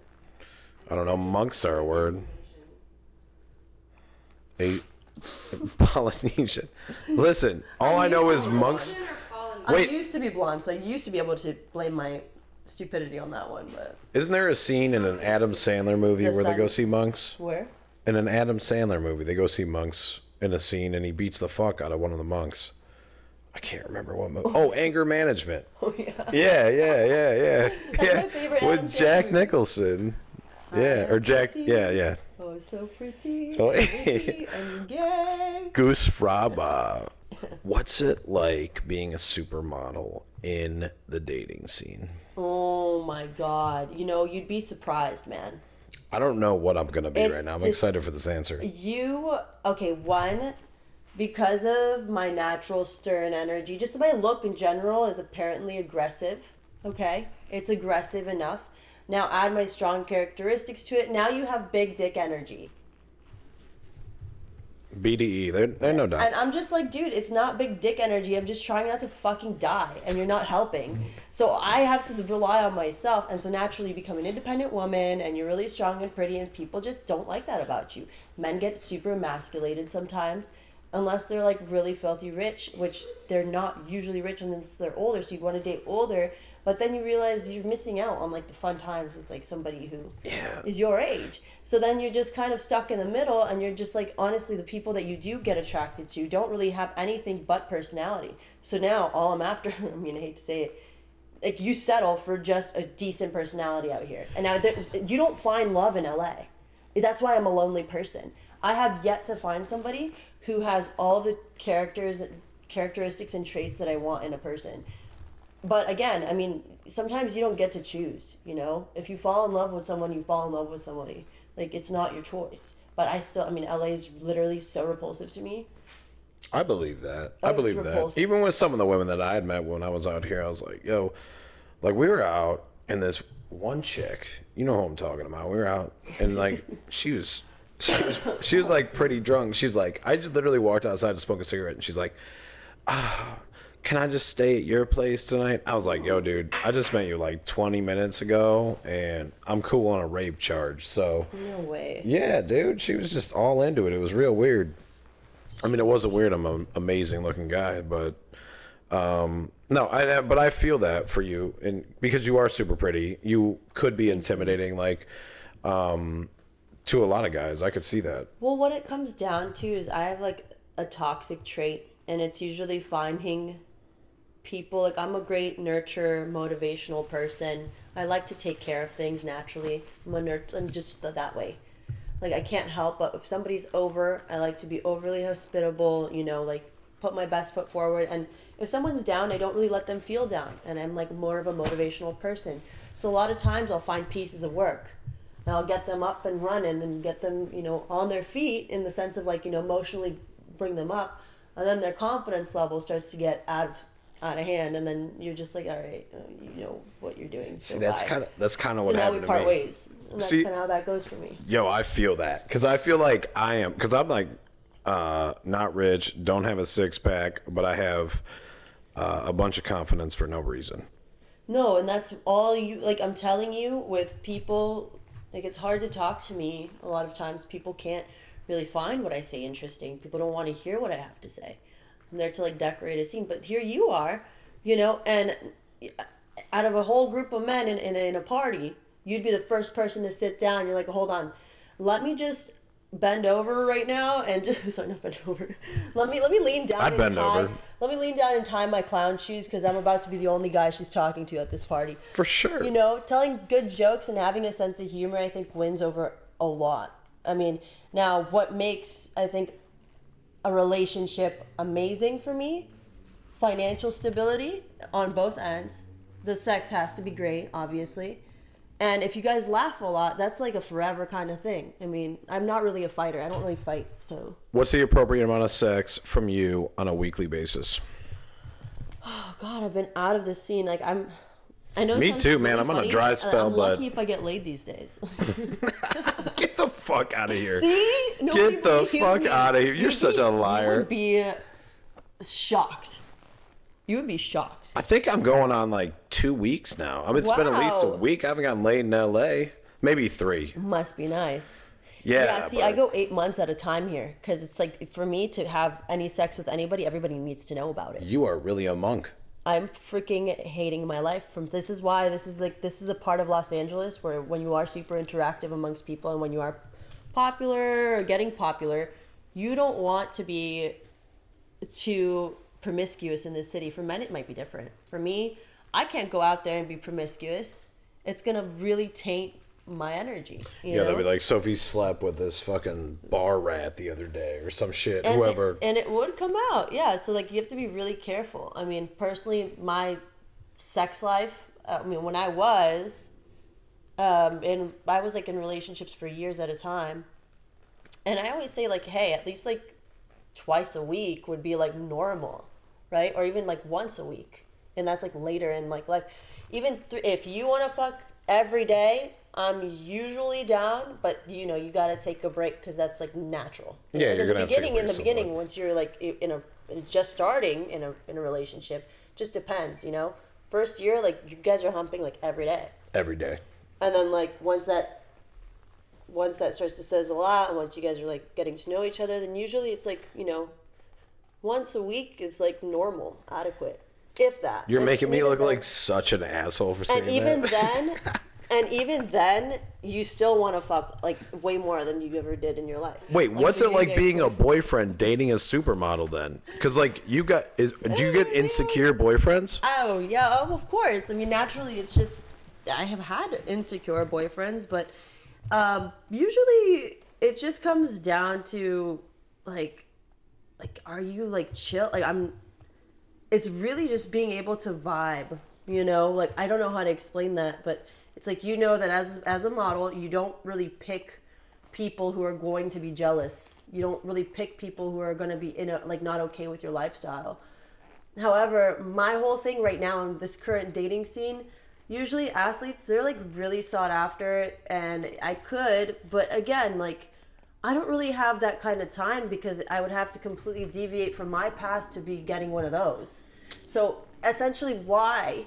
I don't know. Monks are a word. A Polynesian. Listen, all I know is monks. Wait.
I used to be blonde, so I used to be able to blame my stupidity on that one. But
Isn't there a scene in an Adam Sandler movie
The
where they go see monks?
where?
In an Adam Sandler movie, they go see monks in a scene, and he beats the fuck out of one of the monks. I can't remember what movie. Oh, anger management.
Oh yeah.
Yeah, yeah, yeah, yeah, yeah.
my favorite Adam
With Jack. Nicholson. Yeah, or Jack.
pretty.
Yeah, yeah.
Oh, so pretty.
Oh,
pretty and gay.
Goosfraba. What's it like being a supermodel in the dating scene?
Oh my god. You know, you'd be surprised, man.
I don't know what I'm gonna be
It's
right now. I'm
just-
excited for this answer.
You okay, one because of my natural stern energy, just my look in general is apparently aggressive. Okay? It's aggressive enough. Now add my strong characteristics to it. Now you have big dick energy.
BDE, there, there no doubt.
And I'm just like, dude, it's not big dick energy. I'm just trying not to fucking die, and you're not helping. So I have to rely on myself, and so naturally you become an independent woman, and you're really strong and pretty, and people just don't like that about you. Men get super emasculated sometimes, unless they're like really filthy rich, which they're not usually rich unless they're older. So you want to date older, but then you realize you're missing out on like the fun times with like somebody who
Yeah.
is your age. So then you're just kind of stuck in the middle, and you're just like, honestly, the people that you do get attracted to don't really have anything but personality. So now all I'm after, I mean, I hate to say it, like you settle for just a decent personality out here. And now you don't find love in LA. That's why I'm a lonely person. I have yet to find somebody who has all the characters, characteristics, and traits that I want in a person but again, I mean, sometimes you don't get to choose, you know? If you fall in love with someone, you fall in love with somebody. Like, it's not your choice. But I still, I mean, LA is literally so repulsive to me.
I believe that. Oh, I
Oh, it's
believe that. Even with some of the women that I had met when I was out here, I was like, yo, like we were out and this one chick, you know who I'm talking about. We were out and like she was she was she was like pretty drunk. She's like, I just literally walked outside to smoke a cigarette and she's like, ah, can I just stay at your place tonight? I was like, yo, dude, I just met you like 20 minutes ago and I'm cool on a rape charge. So
No way.
yeah, dude, she was just all into it. It was real weird. I mean, it wasn't weird. I'm an amazing looking guy, but um, no, I but I feel that for you, and because you are super pretty, you could be intimidating, like um, to a lot of guys. I could see that.
Well, what it comes down to is I have like a toxic trait, and it's usually finding people. Like, I'm a great nurture, motivational person. I like to take care of things naturally. I'm, a nur- I'm just th- that way. Like, I can't help but if somebody's over, I like to be overly hospitable, you know, like put my best foot forward. And if someone's down, I don't really let them feel down. And I'm like more of a motivational person. So a lot of times I'll find pieces of work and I'll get them up and running and get them, you know, on their feet in the sense of like, you know, emotionally bring them up. And then their confidence level starts to get out of out of hand, and then you're just like, all right, uh, you know what you're doing. So
See, that's kind of that's kind of
So
what
now we
happened to
part
me.
ways. And that's kind of how that goes for me.
Yo, I feel that because I feel like I am because I'm like uh, not rich, don't have a six pack, but I have uh, a bunch of confidence for no reason.
No, and that's all you like. I'm telling you, with people, like it's hard to talk to me. A lot of times, people can't really find what I say interesting. People don't want to hear what I have to say. I'm there to like decorate a scene, but here you are, you know, and uh, out of a whole group of men in, in, in a party, you'd be the first person to sit down. You're like, hold on, let me just bend over right now and just sorry, not bend over. Let me let me lean down.
I'd bend
tie,
over.
Let me lean down and tie my clown shoes because I'm about to be the only guy she's talking to at this party.
For sure.
You know, telling good jokes and having a sense of humor, I think, wins over a lot. I mean, now what makes I think a relationship amazing for me? Financial stability on both ends. The sex has to be great, obviously. And if you guys laugh a lot, that's like a forever kind of thing. I mean, I'm not really a fighter. I don't really fight, so
What's the appropriate amount of sex from you on a weekly basis?
oh god, I've been out of the scene. Like I'm I know.
Me too, man.
really
I'm on a dry
but
spell,
I'm
but-
lucky if I get laid these days.
Get the fuck out of here.
See, Nobody
Get the fuck
me.
of here. You're
You'd
such a liar.
You would be shocked. You would be shocked.
I think I'm going on like two weeks now. I mean, it's been at least a week. I haven't gotten laid in LA. Maybe three.
Must be nice.
Yeah.
Yeah, see,
but-
I go eight months at a time here because it's like for me to have any sex with anybody, everybody needs to know about it.
You are really a monk.
I'm freaking hating my life. From this is why this is like this is the part of Los Angeles where when you are super interactive amongst people and when you are popular or getting popular, you don't want to be too promiscuous in this city. For men, it might be different. For me, I can't go out there and be promiscuous. It's gonna really taint my energy. You
Yeah,
know?
they'll be like, Sophie slept with this fucking bar rat the other day or some shit.
and
Whoever.
It, and it would come out, yeah. So like you have to be really careful. I mean, personally, my sex life. I mean, when I was, um, and I was like in relationships for years at a time, and I always say like, hey, at least like twice a week would be like normal, right? Or even like once a week, and that's like later in like life. Even th- if you want to fuck every day, I'm usually down, but you know you got to take a break because that's like natural.
Yeah,
And
you're
in the
gonna have to take a
beginning. In the
break
beginning, once you're like in a it's just starting in a in a relationship, just depends, you know. First year, like you guys are humping like every day
Every day.
and then like once that once that starts to sizzle out and once you guys are like getting to know each other then usually it's like you know once a week is like normal adequate if that
You're
And
making me look
then-
like such an asshole for saying that.
and even
that.
then and even then you still want to fuck like way more than you ever did in your life
Wait, what's it like being a boyfriend dating a supermodel then? Because like you got is do you get insecure boyfriends?
Oh yeah, oh, of course. I mean, naturally, it's just I have had insecure boyfriends, but um, usually it just comes down to like, like, are you like chill? Like, I'm. It's really just being able to vibe, you know. Like, I don't know how to explain that, but it's like you know that as as a model, you don't really pick people who are going to be jealous. You don't really pick people who are going to be in a like not okay with your lifestyle. However, my whole thing right now in this current dating scene, usually athletes, they're like really sought after and I could, but again, like I don't really have that kind of time because I would have to completely deviate from my path to be getting one of those. So essentially why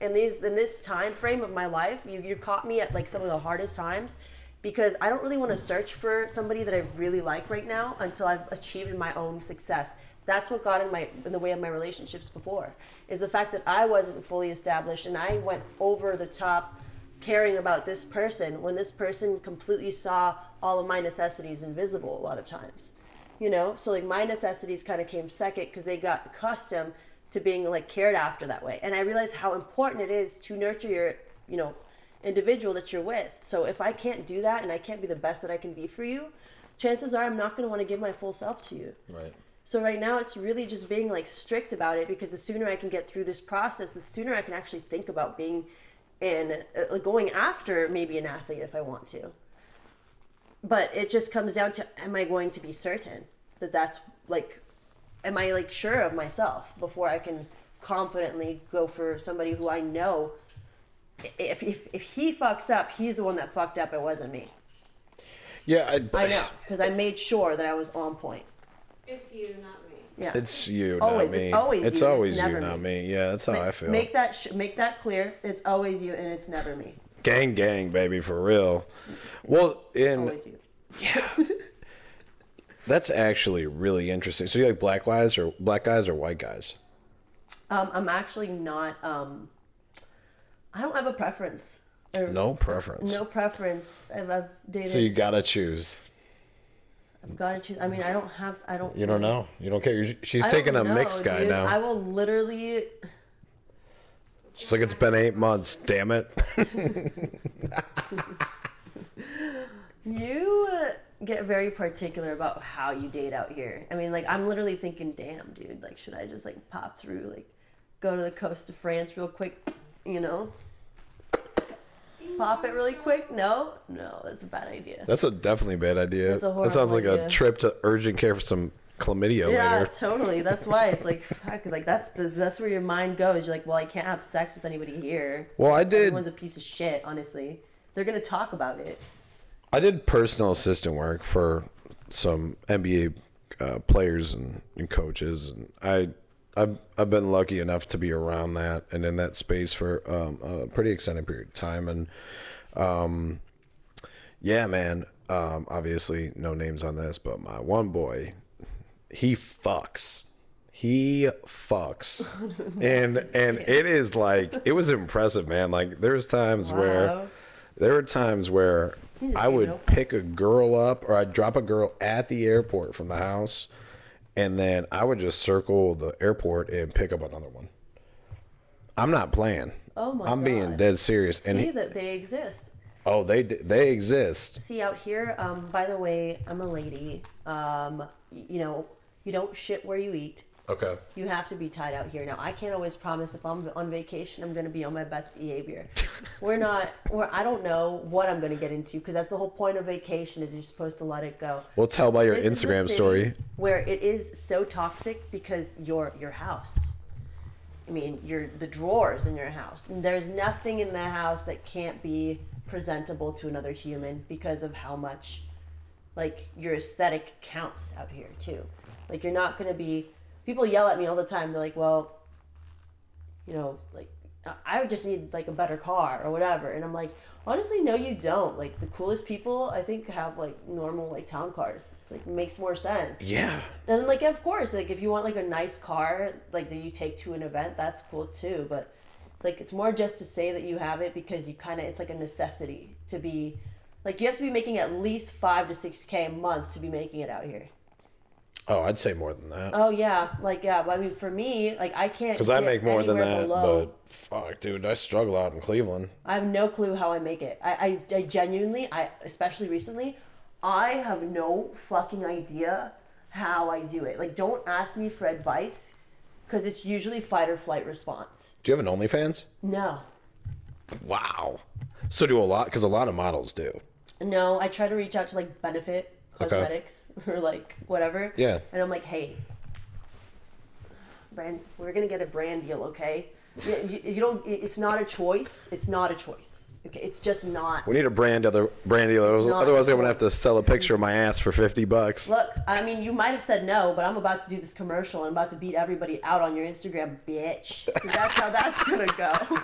in these in this time frame of my life, you you caught me at like some of the hardest times because I don't really want to search for somebody that I really like right now until I've achieved my own success. That's what got in my in the way of my relationships before. Is the fact that I wasn't fully established and I went over the top caring about this person when this person completely saw all of my necessities invisible a lot of times. You know, so like my necessities kind of came second because they got accustomed to being like cared after that way. And I realized how important it is to nurture your, you know, individual that you're with. So if I can't do that and I can't be the best that I can be for you, chances are I'm not going to want to give my full self to you.
Right.
So right now it's really just being like strict about it because the sooner I can get through this process, the sooner I can actually think about being in uh, going after maybe an athlete if I want to. But it just comes down to am I going to be certain that that's like am I like sure of myself before I can confidently go for somebody who I know if if, if he fucks up, he's the one that fucked up, it wasn't me.
Yeah, I,
I know because I made sure that I was on point.
It's you, not me.
Yeah.
It's you,
Always,
not
it's
me.
always
It's
you, it's
always you, not
me.
me. Yeah, that's how
make,
I feel.
Make that sh- make that clear. It's always you, and it's never me.
Gang, gang, baby, for real. Well, in
yeah,
that's actually really interesting. So you like black guys or black guys or white guys?
Um, I'm actually not. Um, I don't have a preference. Or-
No preference.
No preference. I've, I've dated.
So you gotta choose.
I've got to choose. I mean, I don't have. I don't.
You don't know. You don't care. She's
I
taking a mixed guy
dude.
now.
I will literally.
She's like, it's been eight months. Damn it.
You uh, get very particular about how you date out here. I mean, like I'm literally thinking, damn, dude. Like, should I just like pop through, like, go to the coast of France real quick? You know. Pop it really quick? No, no, that's a bad idea.
That's a definitely bad idea.
That's a
that sounds
horrible
like a trip to urgent care for some chlamydia
Yeah,
later.
totally. That's why it's like, fuck, like that's the that's where your mind goes. You're like, well, I can't have sex with anybody here.
Well, I did.
Everyone's a piece of shit. Honestly, they're gonna talk about it.
I did personal assistant work for some NBA uh, players and, and coaches, and I I've I've been lucky enough to be around that and in that space for um, a pretty extended period of time, and um, yeah, man. Um, obviously, no names on this, but my one boy, he fucks. He fucks, and and it is like it was impressive, man. Like there's times where there were times where I would pick a girl up or I'd drop a girl at the airport from the house, and then I would just circle the airport and pick up another one. I'm not playing.
Oh my god.
I'm being dead serious. And
See
he,
that they exist.
oh, they they exist.
See out here. Um, by the way, I'm a lady. Um, you know, you don't shit where you eat.
Okay.
You have to be tied out here. Now, I can't always promise if I'm on vacation, I'm going to be on my best behavior. we're not, we're, I don't know what I'm going to get into because that's the whole point of vacation is you're supposed to let it go.
We'll tell by your
This
Instagram story.
Where it is so toxic because your your house. I mean, your the drawers in your house. And there's nothing in the house that can't be presentable to another human because of how much like your aesthetic counts out here too. Like you're not gonna be people yell at me all the time, they're like, Well, you know, like I- just need like a better car or whatever and I'm like, honestly no you don't. Like the coolest people I think have like normal like town cars. It's like makes more sense.
Yeah.
And like, of course, like if you want like a nice car, like that you take to an event, that's cool too. But it's like it's more just to say that you have it because you kind of it's like a necessity to be, like you have to be making at least five to six k a month to be making it out here.
Oh, I'd say more than that.
Oh yeah, like yeah. But I mean, for me, like I can't
Because I make more than that,
below-
but fuck, dude, I struggle out in Cleveland.
I have no clue how I make it. I, I, I genuinely, I especially recently, I have no fucking idea how I do it. Like, don't ask me for advice, because it's usually fight or flight response.
Do you have an OnlyFans?
No,
Wow. So do a lot, because a lot of models do.
no. I try to reach out to like Benefit
Okay.
Cosmetics or like whatever.
Yeah.
And I'm like, hey, brand, we're gonna get a brand deal, okay? You, you, you don't. It's not a choice. It's not a choice. Okay, it's just not.
We need a brand other brand deal.
not
Otherwise, I'm gonna have to sell a picture of my ass for fifty bucks.
Look, I mean, you might have said no, but I'm about to do this commercial and I'm about to beat everybody out on your Instagram, bitch. That's how that's gonna go.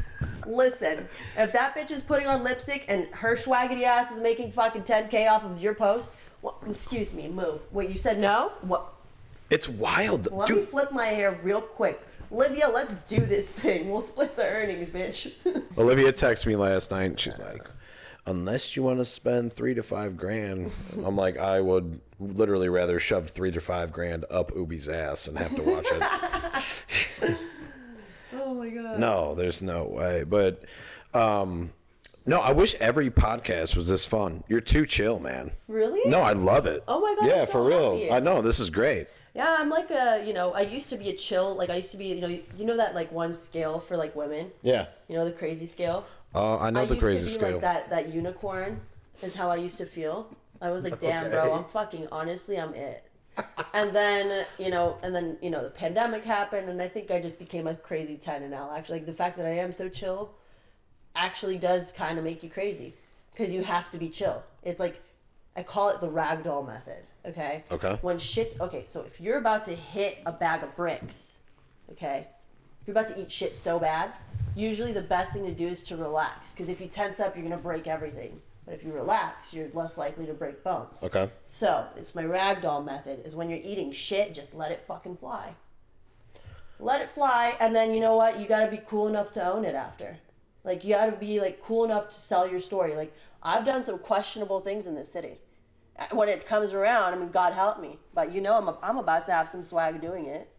Listen, if that bitch is putting on lipstick and her swaggity ass is making fucking 10k off of your post, well, excuse me, move. Wait, you said no? What?
It's wild,
Let me flip my hair real quick. Olivia, let's do this thing. We'll split the earnings, bitch.
Olivia texted me last night. and She's like, "Unless you want to spend three to five grand," I'm like, "I would literally rather shove three to five grand up Ubi's ass and have to watch it."
oh my god.
no, there's no way. But um, no, I wish every podcast was this fun. You're too chill, man.
Really?
No, I love it.
Oh my God,
Yeah,
so
for real.
happy.
I know this is great.
Yeah, I'm like a, you know, I used to be a chill, like I used to be, you know, you know that like one scale for like women,
Yeah.
you know, the crazy scale.
Uh, I know
I
the
used
crazy
to be
scale.
like that that unicorn is how I used to feel. I was like, damn, bro, I'm fucking honestly, I'm it. And then you know, and then you know, the pandemic happened, and I think I just became a crazy ten. And now, actually, like the fact that I am so chill, actually does kind of make you crazy, because you have to be chill. It's like, I call it the ragdoll method. Okay.
Okay.
When shit's okay, so if you're about to hit a bag of bricks, okay, if you're about to eat shit so bad, usually the best thing to do is to relax. Because if you tense up, you're gonna break everything. But if you relax, you're less likely to break bones.
okay.
So it's my ragdoll method. Is when you're eating shit, just let it fucking fly. Let it fly, and then you know what? You gotta be cool enough to own it after. Like you gotta be like cool enough to sell your story. Like I've done some questionable things in this city. When it comes around, I mean, God help me, but you know, I'm I'm about to have some swag doing it.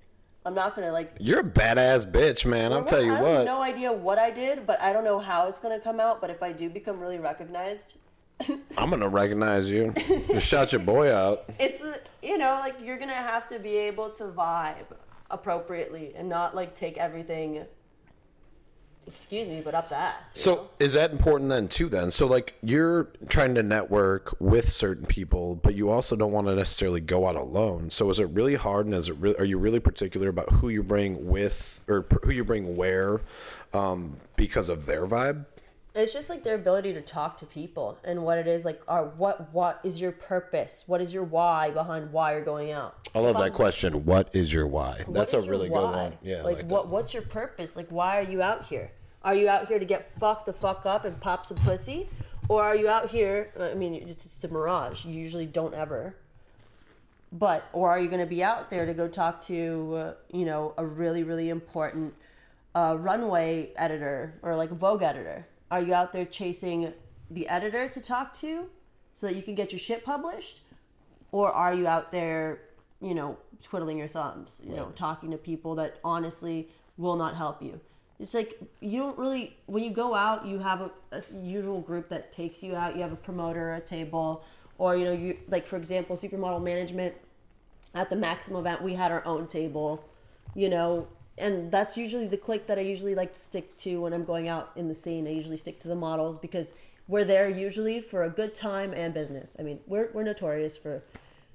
I'm not gonna like
You're a badass bitch, man. I'll tell you
I
what.
I have no idea what I did, but I don't know how it's gonna come out. But if I do become really recognized,
I'm gonna recognize you. Just shout your boy out.
it's you know like you're gonna have to be able to vibe appropriately and not like take everything excuse me, but up the ass. you know?
So is that important then too? Then so like you're trying to network with certain people, but you also don't want to necessarily go out alone. So is it really hard, and is it re- are you really particular about who you bring with or who you bring where, um, because of their vibe?
It's just like their ability to talk to people and what it is like are what what is your purpose what is your why behind why you're going out
I love
If
that
I'm-
question. What is your why? That's a really good one. Yeah,
like,
like
what
that.
what's your purpose like why are you out here are you out here to get fucked the fuck up and pop some pussy or are you out here i mean it's, it's a mirage you usually don't ever but or are you going to be out there to go talk to uh, you know a really really important uh, runway editor or like a vogue editor are you out there chasing the editor to talk to so that you can get your shit published? Or are you out there you know twiddling your thumbs you know talking to people that honestly will not help you? It's like you don't really when you go out you have a, a usual group that takes you out. You have a promoter a table or you know you like for example supermodel management at the Maxim event we had our own table you know and that's usually the clique that i usually like to stick to when i'm going out in the scene i usually stick to the models because we're there usually for a good time and business i mean we're, we're notorious for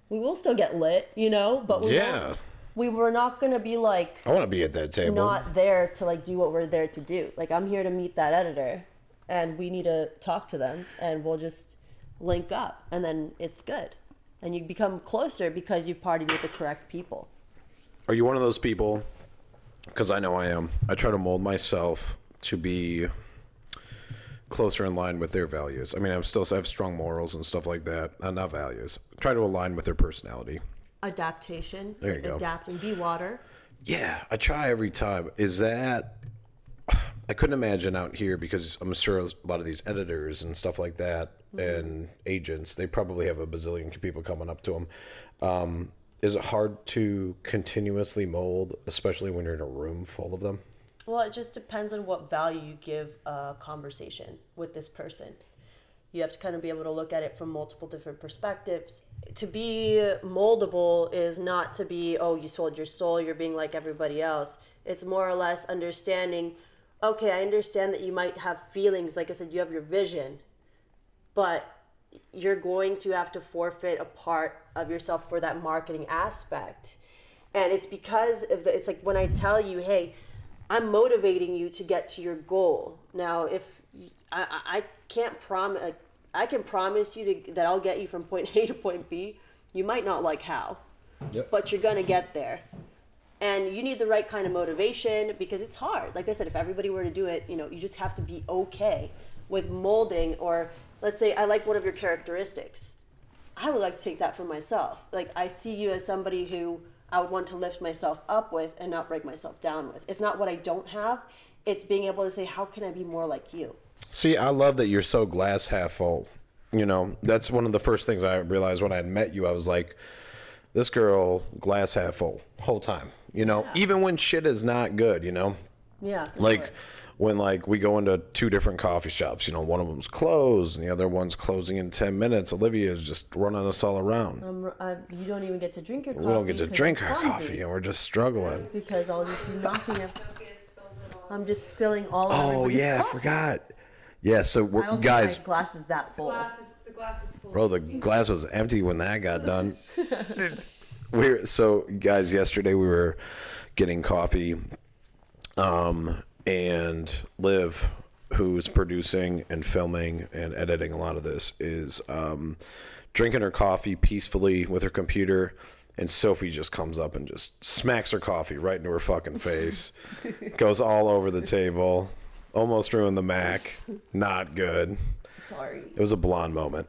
we will still get lit you know but we
Yeah.
we were not gonna be like
I want to be at that table.
not there to like do what we're there to do. Like I'm here to meet that editor and we need to talk to them and we'll just link up and then it's good. And you become closer because you've partied with the correct people.
Are you one of those people? Because I know I am. I try to mold myself to be closer in line with their values. I mean, I'm still I have strong morals and stuff like that. Uh, not values. Try to align with their personality.
Adaptation.
There you go.
Adapt and be water.
Yeah, I try every time. Is that? I couldn't imagine out here because I'm sure a lot of these editors and stuff like that and agents they probably have a bazillion people coming up to them. Um, is it hard to continuously mold, especially when you're in a room full of them?
Well, it just depends on what value you give a conversation with this person. You have to kind of be able to look at it from multiple different perspectives. To be moldable is not to be, oh, you sold your soul, you're being like everybody else. It's more or less understanding, okay, I understand that you might have feelings. Like I said, you have your vision, but you're going to have to forfeit a part of yourself for that marketing aspect. And it's because of the, it's like when I tell you, hey, I'm motivating you to get to your goal. Now, if I, I can't promise, like, I can promise you to, that I'll get you from point A to point B. You might not like how, but you're gonna get there. And you need the right kind of motivation because it's hard. Like I said, if everybody were to do it, you know, you just have to be okay with molding. Or let's say I like one of your characteristics. I would like to take that for myself. Like I see you as somebody who I would want to lift myself up with and not break myself down with. It's not what I don't have. It's being able to say, how can I be more like you?
See, I love that you're so glass half full. You know, that's one of the first things I realized when I had met you. I was like, this girl, glass half full, whole time. You know, even when shit is not good, you know?
Yeah.
Like
sure.
when like we go into two different coffee shops, you know, one of them's closed and the other one's closing in 10 minutes. Olivia is just running us all around.
Um, I, you don't even get to drink your coffee.
we don't get to
'cause
drink our
clumsy.
coffee and we're just struggling.
because I'll just be knocking it.
Sophia spills it all.
I'm just spilling all. of
Oh,
everybody's
yeah, I forgot. Yeah, so we're,
don't
guys,
think my glass is that full.
Glass is, the glass is full.
Bro, the glass was empty when that got done. we're so guys. Yesterday we were getting coffee, um, and Liv, who's producing and filming and editing a lot of this, is um, drinking her coffee peacefully with her computer. And Sophie just comes up and just smacks her coffee right into her fucking face. Goes all over the table. Almost ruined the Mac. Not good.
Sorry.
It was a blonde moment.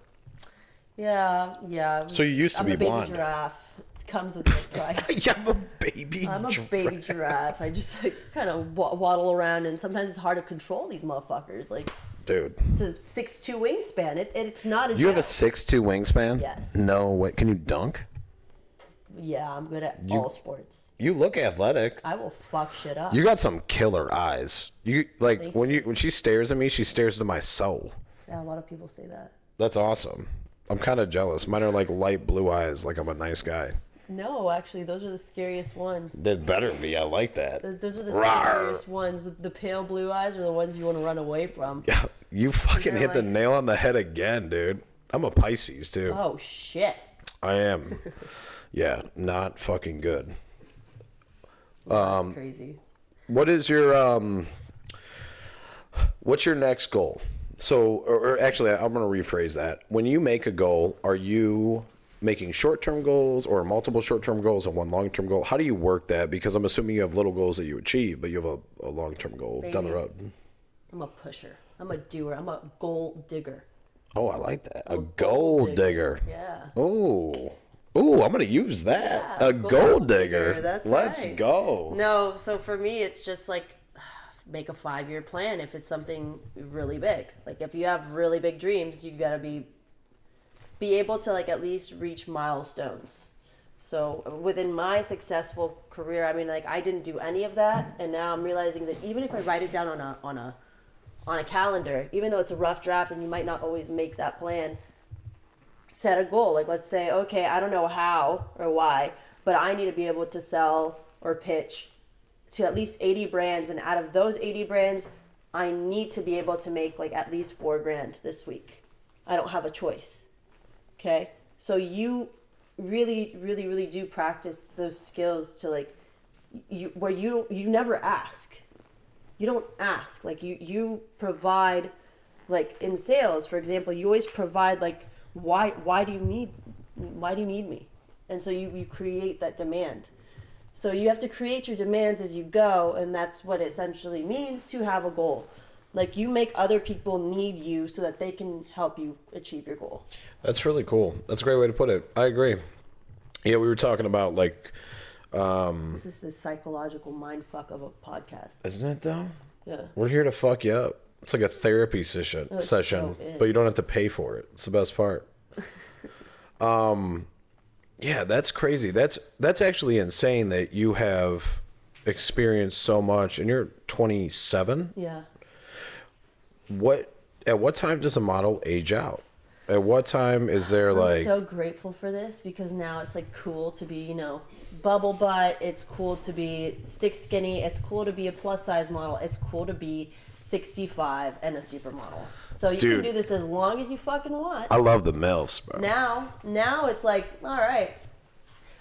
Yeah, yeah.
So you used to
I'm
be
a baby
blonde.
giraffe. Comes with the price.
I'm a baby.
I'm a
giraffe.
baby giraffe. I just like kind of waddle around, and sometimes it's hard to control these motherfuckers. Like
Dude,
it's a six two wingspan. It, it's not a.
you have a six two wingspan.
Yes.
No way. Can you dunk?
Yeah, I'm good at all sports.
You look athletic.
I will fuck shit up.
You got some killer eyes. You like
Thank
when you when she stares at me, she stares into my soul.
yeah, a lot of people say that.
That's awesome. I'm kind of jealous. Mine are like light blue eyes, like I'm a nice guy.
No, actually, those are the scariest ones.
That better be. I like that.
Those those are the
Rawr.
scariest ones. The, the pale blue eyes are the ones you want to run away from.
Yeah, you fucking
They're
hit the nail on the head again, dude. I'm a Pisces too.
Oh shit.
I am. Yeah, not fucking good.
That's
Um,
crazy.
What is your um? What's your next goal? So, or, or actually, I'm going to rephrase that. When you make a goal, are you making short-term goals or multiple short-term goals and one long-term goal? How do you work that? Because I'm assuming you have little goals that you achieve, but you have a, a long-term goal down the road.
I'm a pusher. I'm a doer. I'm a goal digger.
Oh, I like that. A
gold
gold digger.
Yeah.
Oh. Oh, I'm gonna use that.
Yeah,
a
gold
gold digger.
digger, that's
Let's
right.
go.
No, so for me, it's just like make a five year plan if it's something really big. Like if you have really big dreams, you gotta be be able to like at least reach milestones. So within my successful career, I mean, like I didn't do any of that, and now I'm realizing that even if I write it down on a on a on a calendar, even though it's a rough draft and you might not always make that plan, set a goal. Like let's say, okay, I don't know how or why, but I need to be able to sell or pitch to at least 80 brands and out of those 80 brands, I need to be able to make like at least 4 grand this week. I don't have a choice. Okay? So you really really really do practice those skills to like you where you you never ask. You don't ask. Like you you provide like in sales for example you always provide like why why do you need why do you need me and so you, you create that demand so you have to create your demands as you go and that's what it essentially means to have a goal like you make other people need you so that they can help you achieve your goal
That's really cool. That's a great way to put it. I agree. Yeah, we were talking about like, um,
this is the psychological mind fuck of a podcast
isn't it though?
yeah
We're here to fuck you up. It's like a therapy session, session,
so
but you don't have to pay for it. It's the best part. um, yeah, that's crazy. That's that's actually insane that you have experienced so much, and you're 27.
yeah
What at what time does a model age out? At what time is there like
I'm
like?
so grateful for this because now it's like cool to be, you know, bubble butt. It's cool to be stick skinny. It's cool to be a plus size model. It's cool to be 65 and a supermodel. So you
Dude.
can do this as long as you fucking want.
I love the milfs, bro.
Now, now it's like, all right.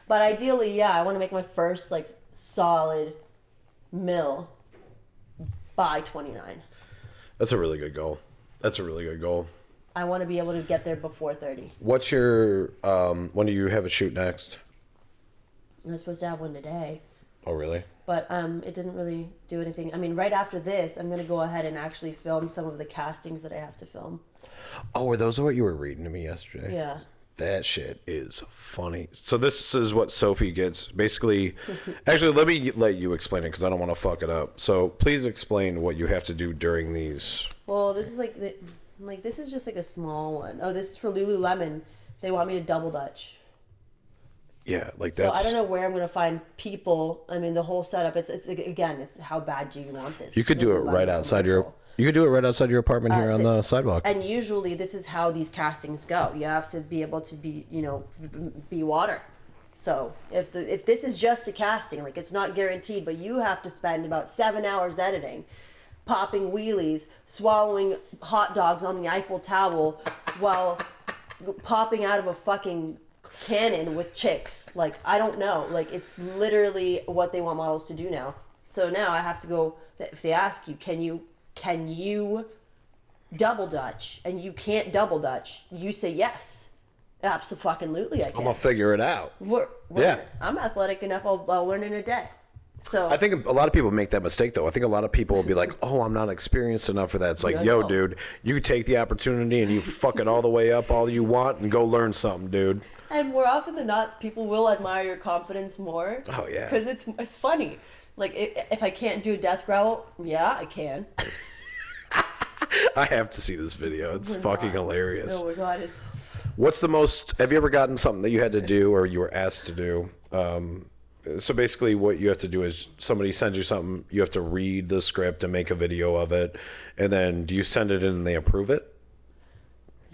But ideally, yeah, I want to make my first like solid mill by 29.
That's a really good goal. That's a really good goal.
I want to be able to get there before 30.
What's your um? When do you have a shoot next?
I was supposed to have one today.
Oh, really?
but um, it didn't really do anything. I mean, right after this, I'm gonna go ahead and actually film some of the castings that I have to film.
Oh, are those what you were reading to me yesterday?
Yeah.
That shit is funny. So this is what Sophie gets. Basically, actually, let me let you explain it because I don't want to fuck it up. So please explain what you have to do during these.
Well, this is like the, like this is just like a small one. Oh, this is for Lululemon. They want me to double dutch.
Yeah, like that's. So.
I don't know where I'm gonna find people. I mean, the whole setup. It's, it's again, it's how bad do you want this?
You could do it right outside your. You could do it right outside your apartment here
Uh,
on
the-
the sidewalk.
And usually, this is how these castings go. You have to be able to be, you know, be water. So if the, if this is just a casting, like it's not guaranteed, but you have to spend about seven hours editing, popping wheelies, swallowing hot dogs on the Eiffel Tower, while popping out of a fucking cannon with chicks. Like I don't know. Like it's literally what they want models to do now. So now I have to go. If they ask you, can you can you double dutch, and you can't double dutch, you say yes. Absolutely, I can.
I'm gonna figure it out.
We're, we're-
Yeah.
I'm athletic enough. I'll, I'll learn in a day. So
I think a lot of people make that mistake though. I think a lot of people will be like, "Oh, I'm not experienced enough for that." It's like, "Yo,
no.
dude, you take the opportunity and you fuck it all the way up all you want and go learn something, dude."
And more often than not, people will admire your confidence more.
Oh, yeah.
Because it's it's funny. Like if I can't do a death growl, yeah, I can.
I have to see this video. It's fucking hilarious.
Oh my god, it's
What's the most? Have you ever gotten something that you had to do or you were asked to do? Um, so basically, what you have to do is somebody sends you something. You have to read the script and make a video of it, and then do you send it in and they approve it?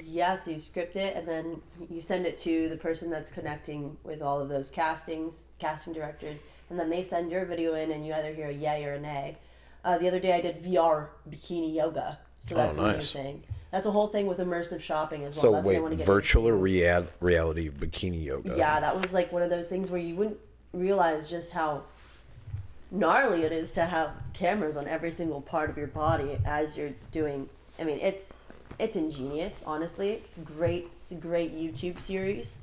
Yeah, so you script it and then you send it to the person that's connecting with all of those castings, casting directors, and then they send your video in and you either hear a yay or a nay. Uh, the other day I did VR bikini yoga, so that's a new
nice.
thing. That's a whole thing with immersive shopping as well.
So
that's what I
wait, virtual or real reality bikini yoga?
Yeah, that was like one of those things where you wouldn't realize just how gnarly it is to have cameras on every single part of your body as you're doing. I mean, it's it's ingenious. Honestly, it's great. It's a great YouTube series.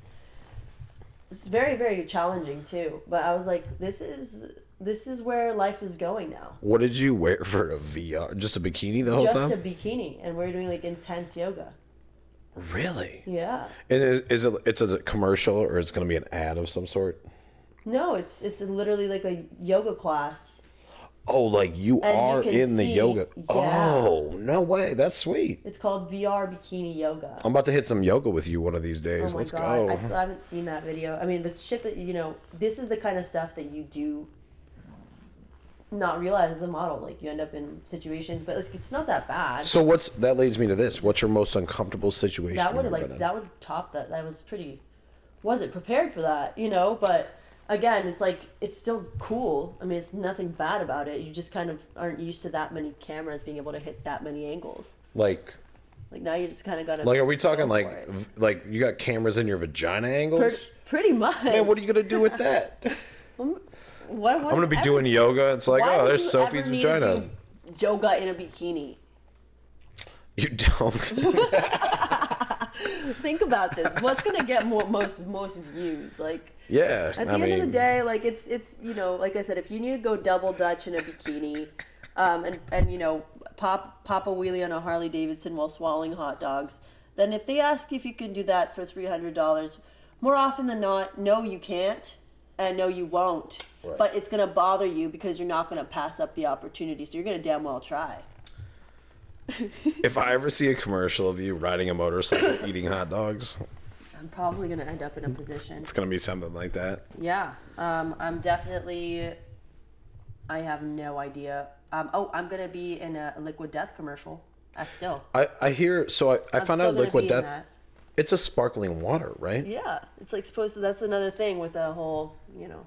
It's very very challenging too. But I was like, this is this is where life is going now.
What did you wear for a VR? Just a bikini the whole
Just
time?
a bikini, and we're doing like intense yoga.
really?
Yeah.
And is, is it it's a commercial or it's going to be an ad of some sort?
No, it's it's literally like a yoga class.
Oh, like you
And
are
can
in the yoga.
yeah.
Oh, no way. That's sweet.
It's called VR bikini yoga.
I'm about to hit some yoga with you one of these days.
Oh
Let's
god,
go.
I still haven't seen that video. I mean, the shit that you know, this is the kind of stuff that you do not realize as a model. Like you end up in situations, but like, it's not that bad.
So what's that leads me to this? What's your most uncomfortable situation?
that would like that would top that. That was pretty. Wasn't prepared for that, you know. But again, it's like it's still cool. I mean, it's nothing bad about it. You just kind of aren't used to that many cameras being able to hit that many angles.
like
Like now, you just kind of gotta.
like are we talking like v- like you got cameras in your vagina
Per-
angles?
pretty much.
Man, what are you gonna do with that?
Um, what, what
I'm gonna be
ever-
doing yoga. It's like, oh, there's Sophie's
to
vagina.
Yoga in a bikini.
You don't.
Think about this. What's gonna get more, most most views? Like
yeah.
at the
I
end
mean,
of the day, like it's it's you know, like I said, if you need to go double dutch in a bikini, um, and and you know, pop pop a wheelie on a Harley Davidson while swallowing hot dogs, then if they ask you if you can do that for three hundred dollars, more often than not, no, you can't, and no, you won't.
Right.
But it's gonna bother you because you're not gonna pass up the opportunity. So you're gonna damn well try.
If I ever see a commercial of you riding a motorcycle eating hot dogs,
I'm probably gonna end up in a position.
it's gonna be something like that.
Yeah, um, I'm definitely. I have no idea. Um, oh, I'm gonna be in a Liquid Death commercial. I still.
I, I hear so I, I
I'm
found out liquid death it's a sparkling water, right?
Yeah, it's like supposed to. That's another thing with the whole, you know.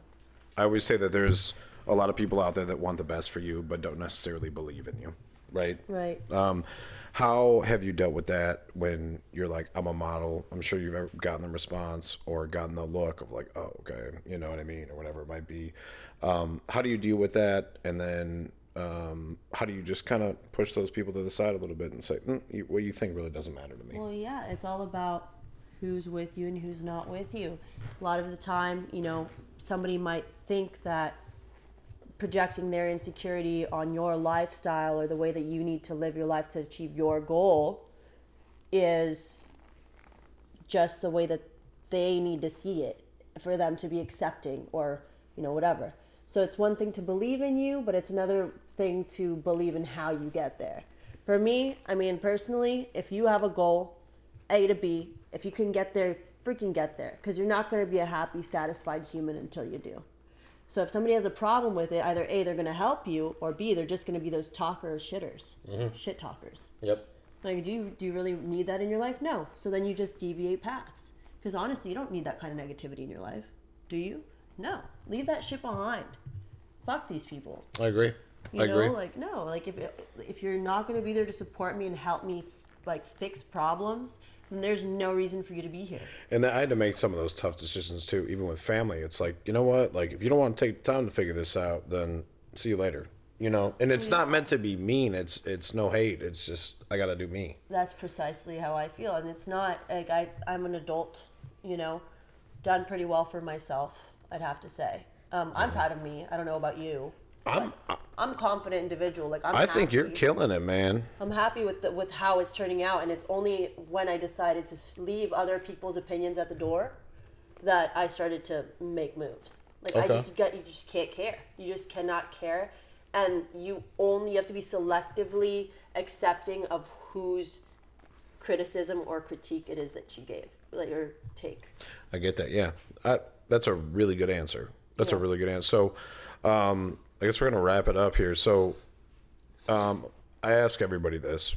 I always say that there's a lot of people out there that want the best for you but don't necessarily believe in you, right?
Right.
Um, how have you dealt with that when you're like, I'm a model? I'm sure you've ever gotten the response or gotten the look of like, oh, okay, you know what I mean, or whatever it might be. Um, how do you deal with that? And then um, how do you just kind of push those people to the side a little bit and say, mm, you, what you think really doesn't matter to me?
Well, yeah, it's all about who's with you and who's not with you. A lot of the time, you know, somebody might think that projecting their insecurity on your lifestyle or the way that you need to live your life to achieve your goal is just the way that they need to see it for them to be accepting or, you know, whatever. So it's one thing to believe in you, but it's another thing to believe in how you get there. For me, I mean, personally, if you have a goal, A to B, if you can get there, freaking get there. Because you're not going to be a happy, satisfied human until you do. So if somebody has a problem with it, either A, they're going to help you, or B, they're just going to be those talkers, shitters, mm-hmm. shit talkers.
Yep.
Like, do you, do you really need that in your life? No. So then you just deviate paths. Because honestly, you don't need that kind of negativity in your life. Do you? No. Leave that shit behind. Fuck these people.
I agree.
You
I
know,
agree.
like no, like if if you're not going to be there to support me and help me like fix problems, then there's no reason for you to be here.
And I had to make some of those tough decisions too, even with family. It's like, you know what? Like, if you don't want to take time to figure this out, then see you later. You know, and it's not meant to be mean. It's it's no hate. It's just I gotta do me.
That's precisely how I feel, and it's not like I I'm an adult, you know, done pretty well for myself. I'd have to say. Um, I'm proud of me. I don't know about you.
I'm.
I'm confident individual. Like I'm.
I think you're killing it, man.
I'm happy with the, with how it's turning out, and it's only when I decided to leave other people's opinions at the door that I started to make moves. Like I
Okay.
just got you just can't care. You just cannot care, and you only you have to be selectively accepting of whose criticism or critique it is that you gave, like your take.
I get that. Yeah, I, that's a really good answer. That's a really good answer. So, um, I guess we're gonna wrap it up here. So, um, I ask everybody this: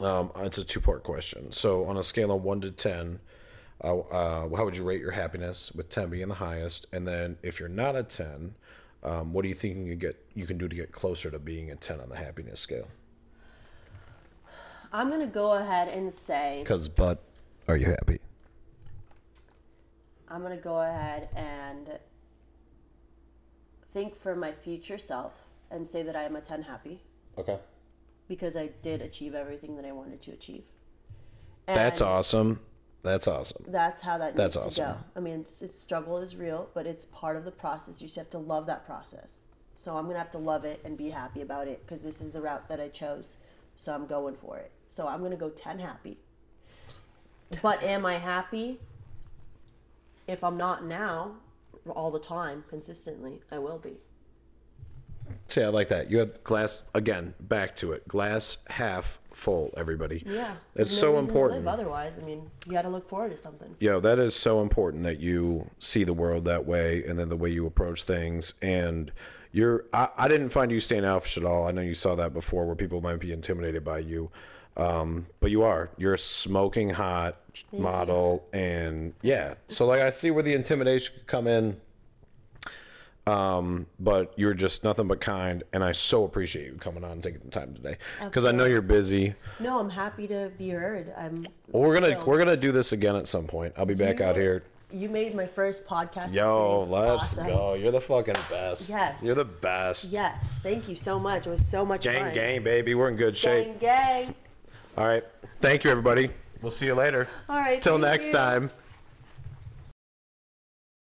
Um, it's a two part question. So, on a scale of one to 10, uh, uh, how would you rate your happiness, with 10 being the highest? And then, if you're not a 10, um, what do you think you can, get, you can do to get closer to being a 10 on the happiness scale?
I'm gonna go ahead and say
Because, but, are you happy?
I'm gonna go ahead and think for my future self and say that I am a 10 happy
Okay.
because I did achieve everything that I wanted to achieve.
That's
And
awesome. That's awesome.
That's how that
That's
needs to
awesome.
go. I mean, it's, it's struggle is real, but it's part of the process. You just have to love that process. So I'm gonna have to love it and be happy about it because this is the route that I chose. So I'm going for it. So I'm gonna go 10 happy. But am I happy? If I'm not now, all the time, consistently, I will be.
See, I like that. You have glass, again, back to it. Glass half full, everybody.
Yeah.
It's
there's
so important.
live otherwise, I mean, you got to look forward to something.
Yeah, that is so important that you see the world that way and then the way you approach things. And you're, I, I didn't find you standoffish at all. I know you saw that before where people might be intimidated by you. Um, but you are. You're smoking hot model. And yeah. So, like, I see where the intimidation could come in. Um, but you're just nothing but kind. And I so appreciate you coming on and taking the time today because I know you're busy.
No, I'm happy to be heard. I'm.
Well, we're gonna we're gonna do this again at some point. I'll be back
You-
out here
You made my first podcast.
Yo, let's
awesome.
go. You're the fucking best.
Yes.
You're the best.
Yes, thank you so much. It was so much
Gang,
fun.
gang, baby. We're in good shape.
gang, gang.
All right. Thank you, everybody. We'll see you later.
All right.
Till next
you.
time.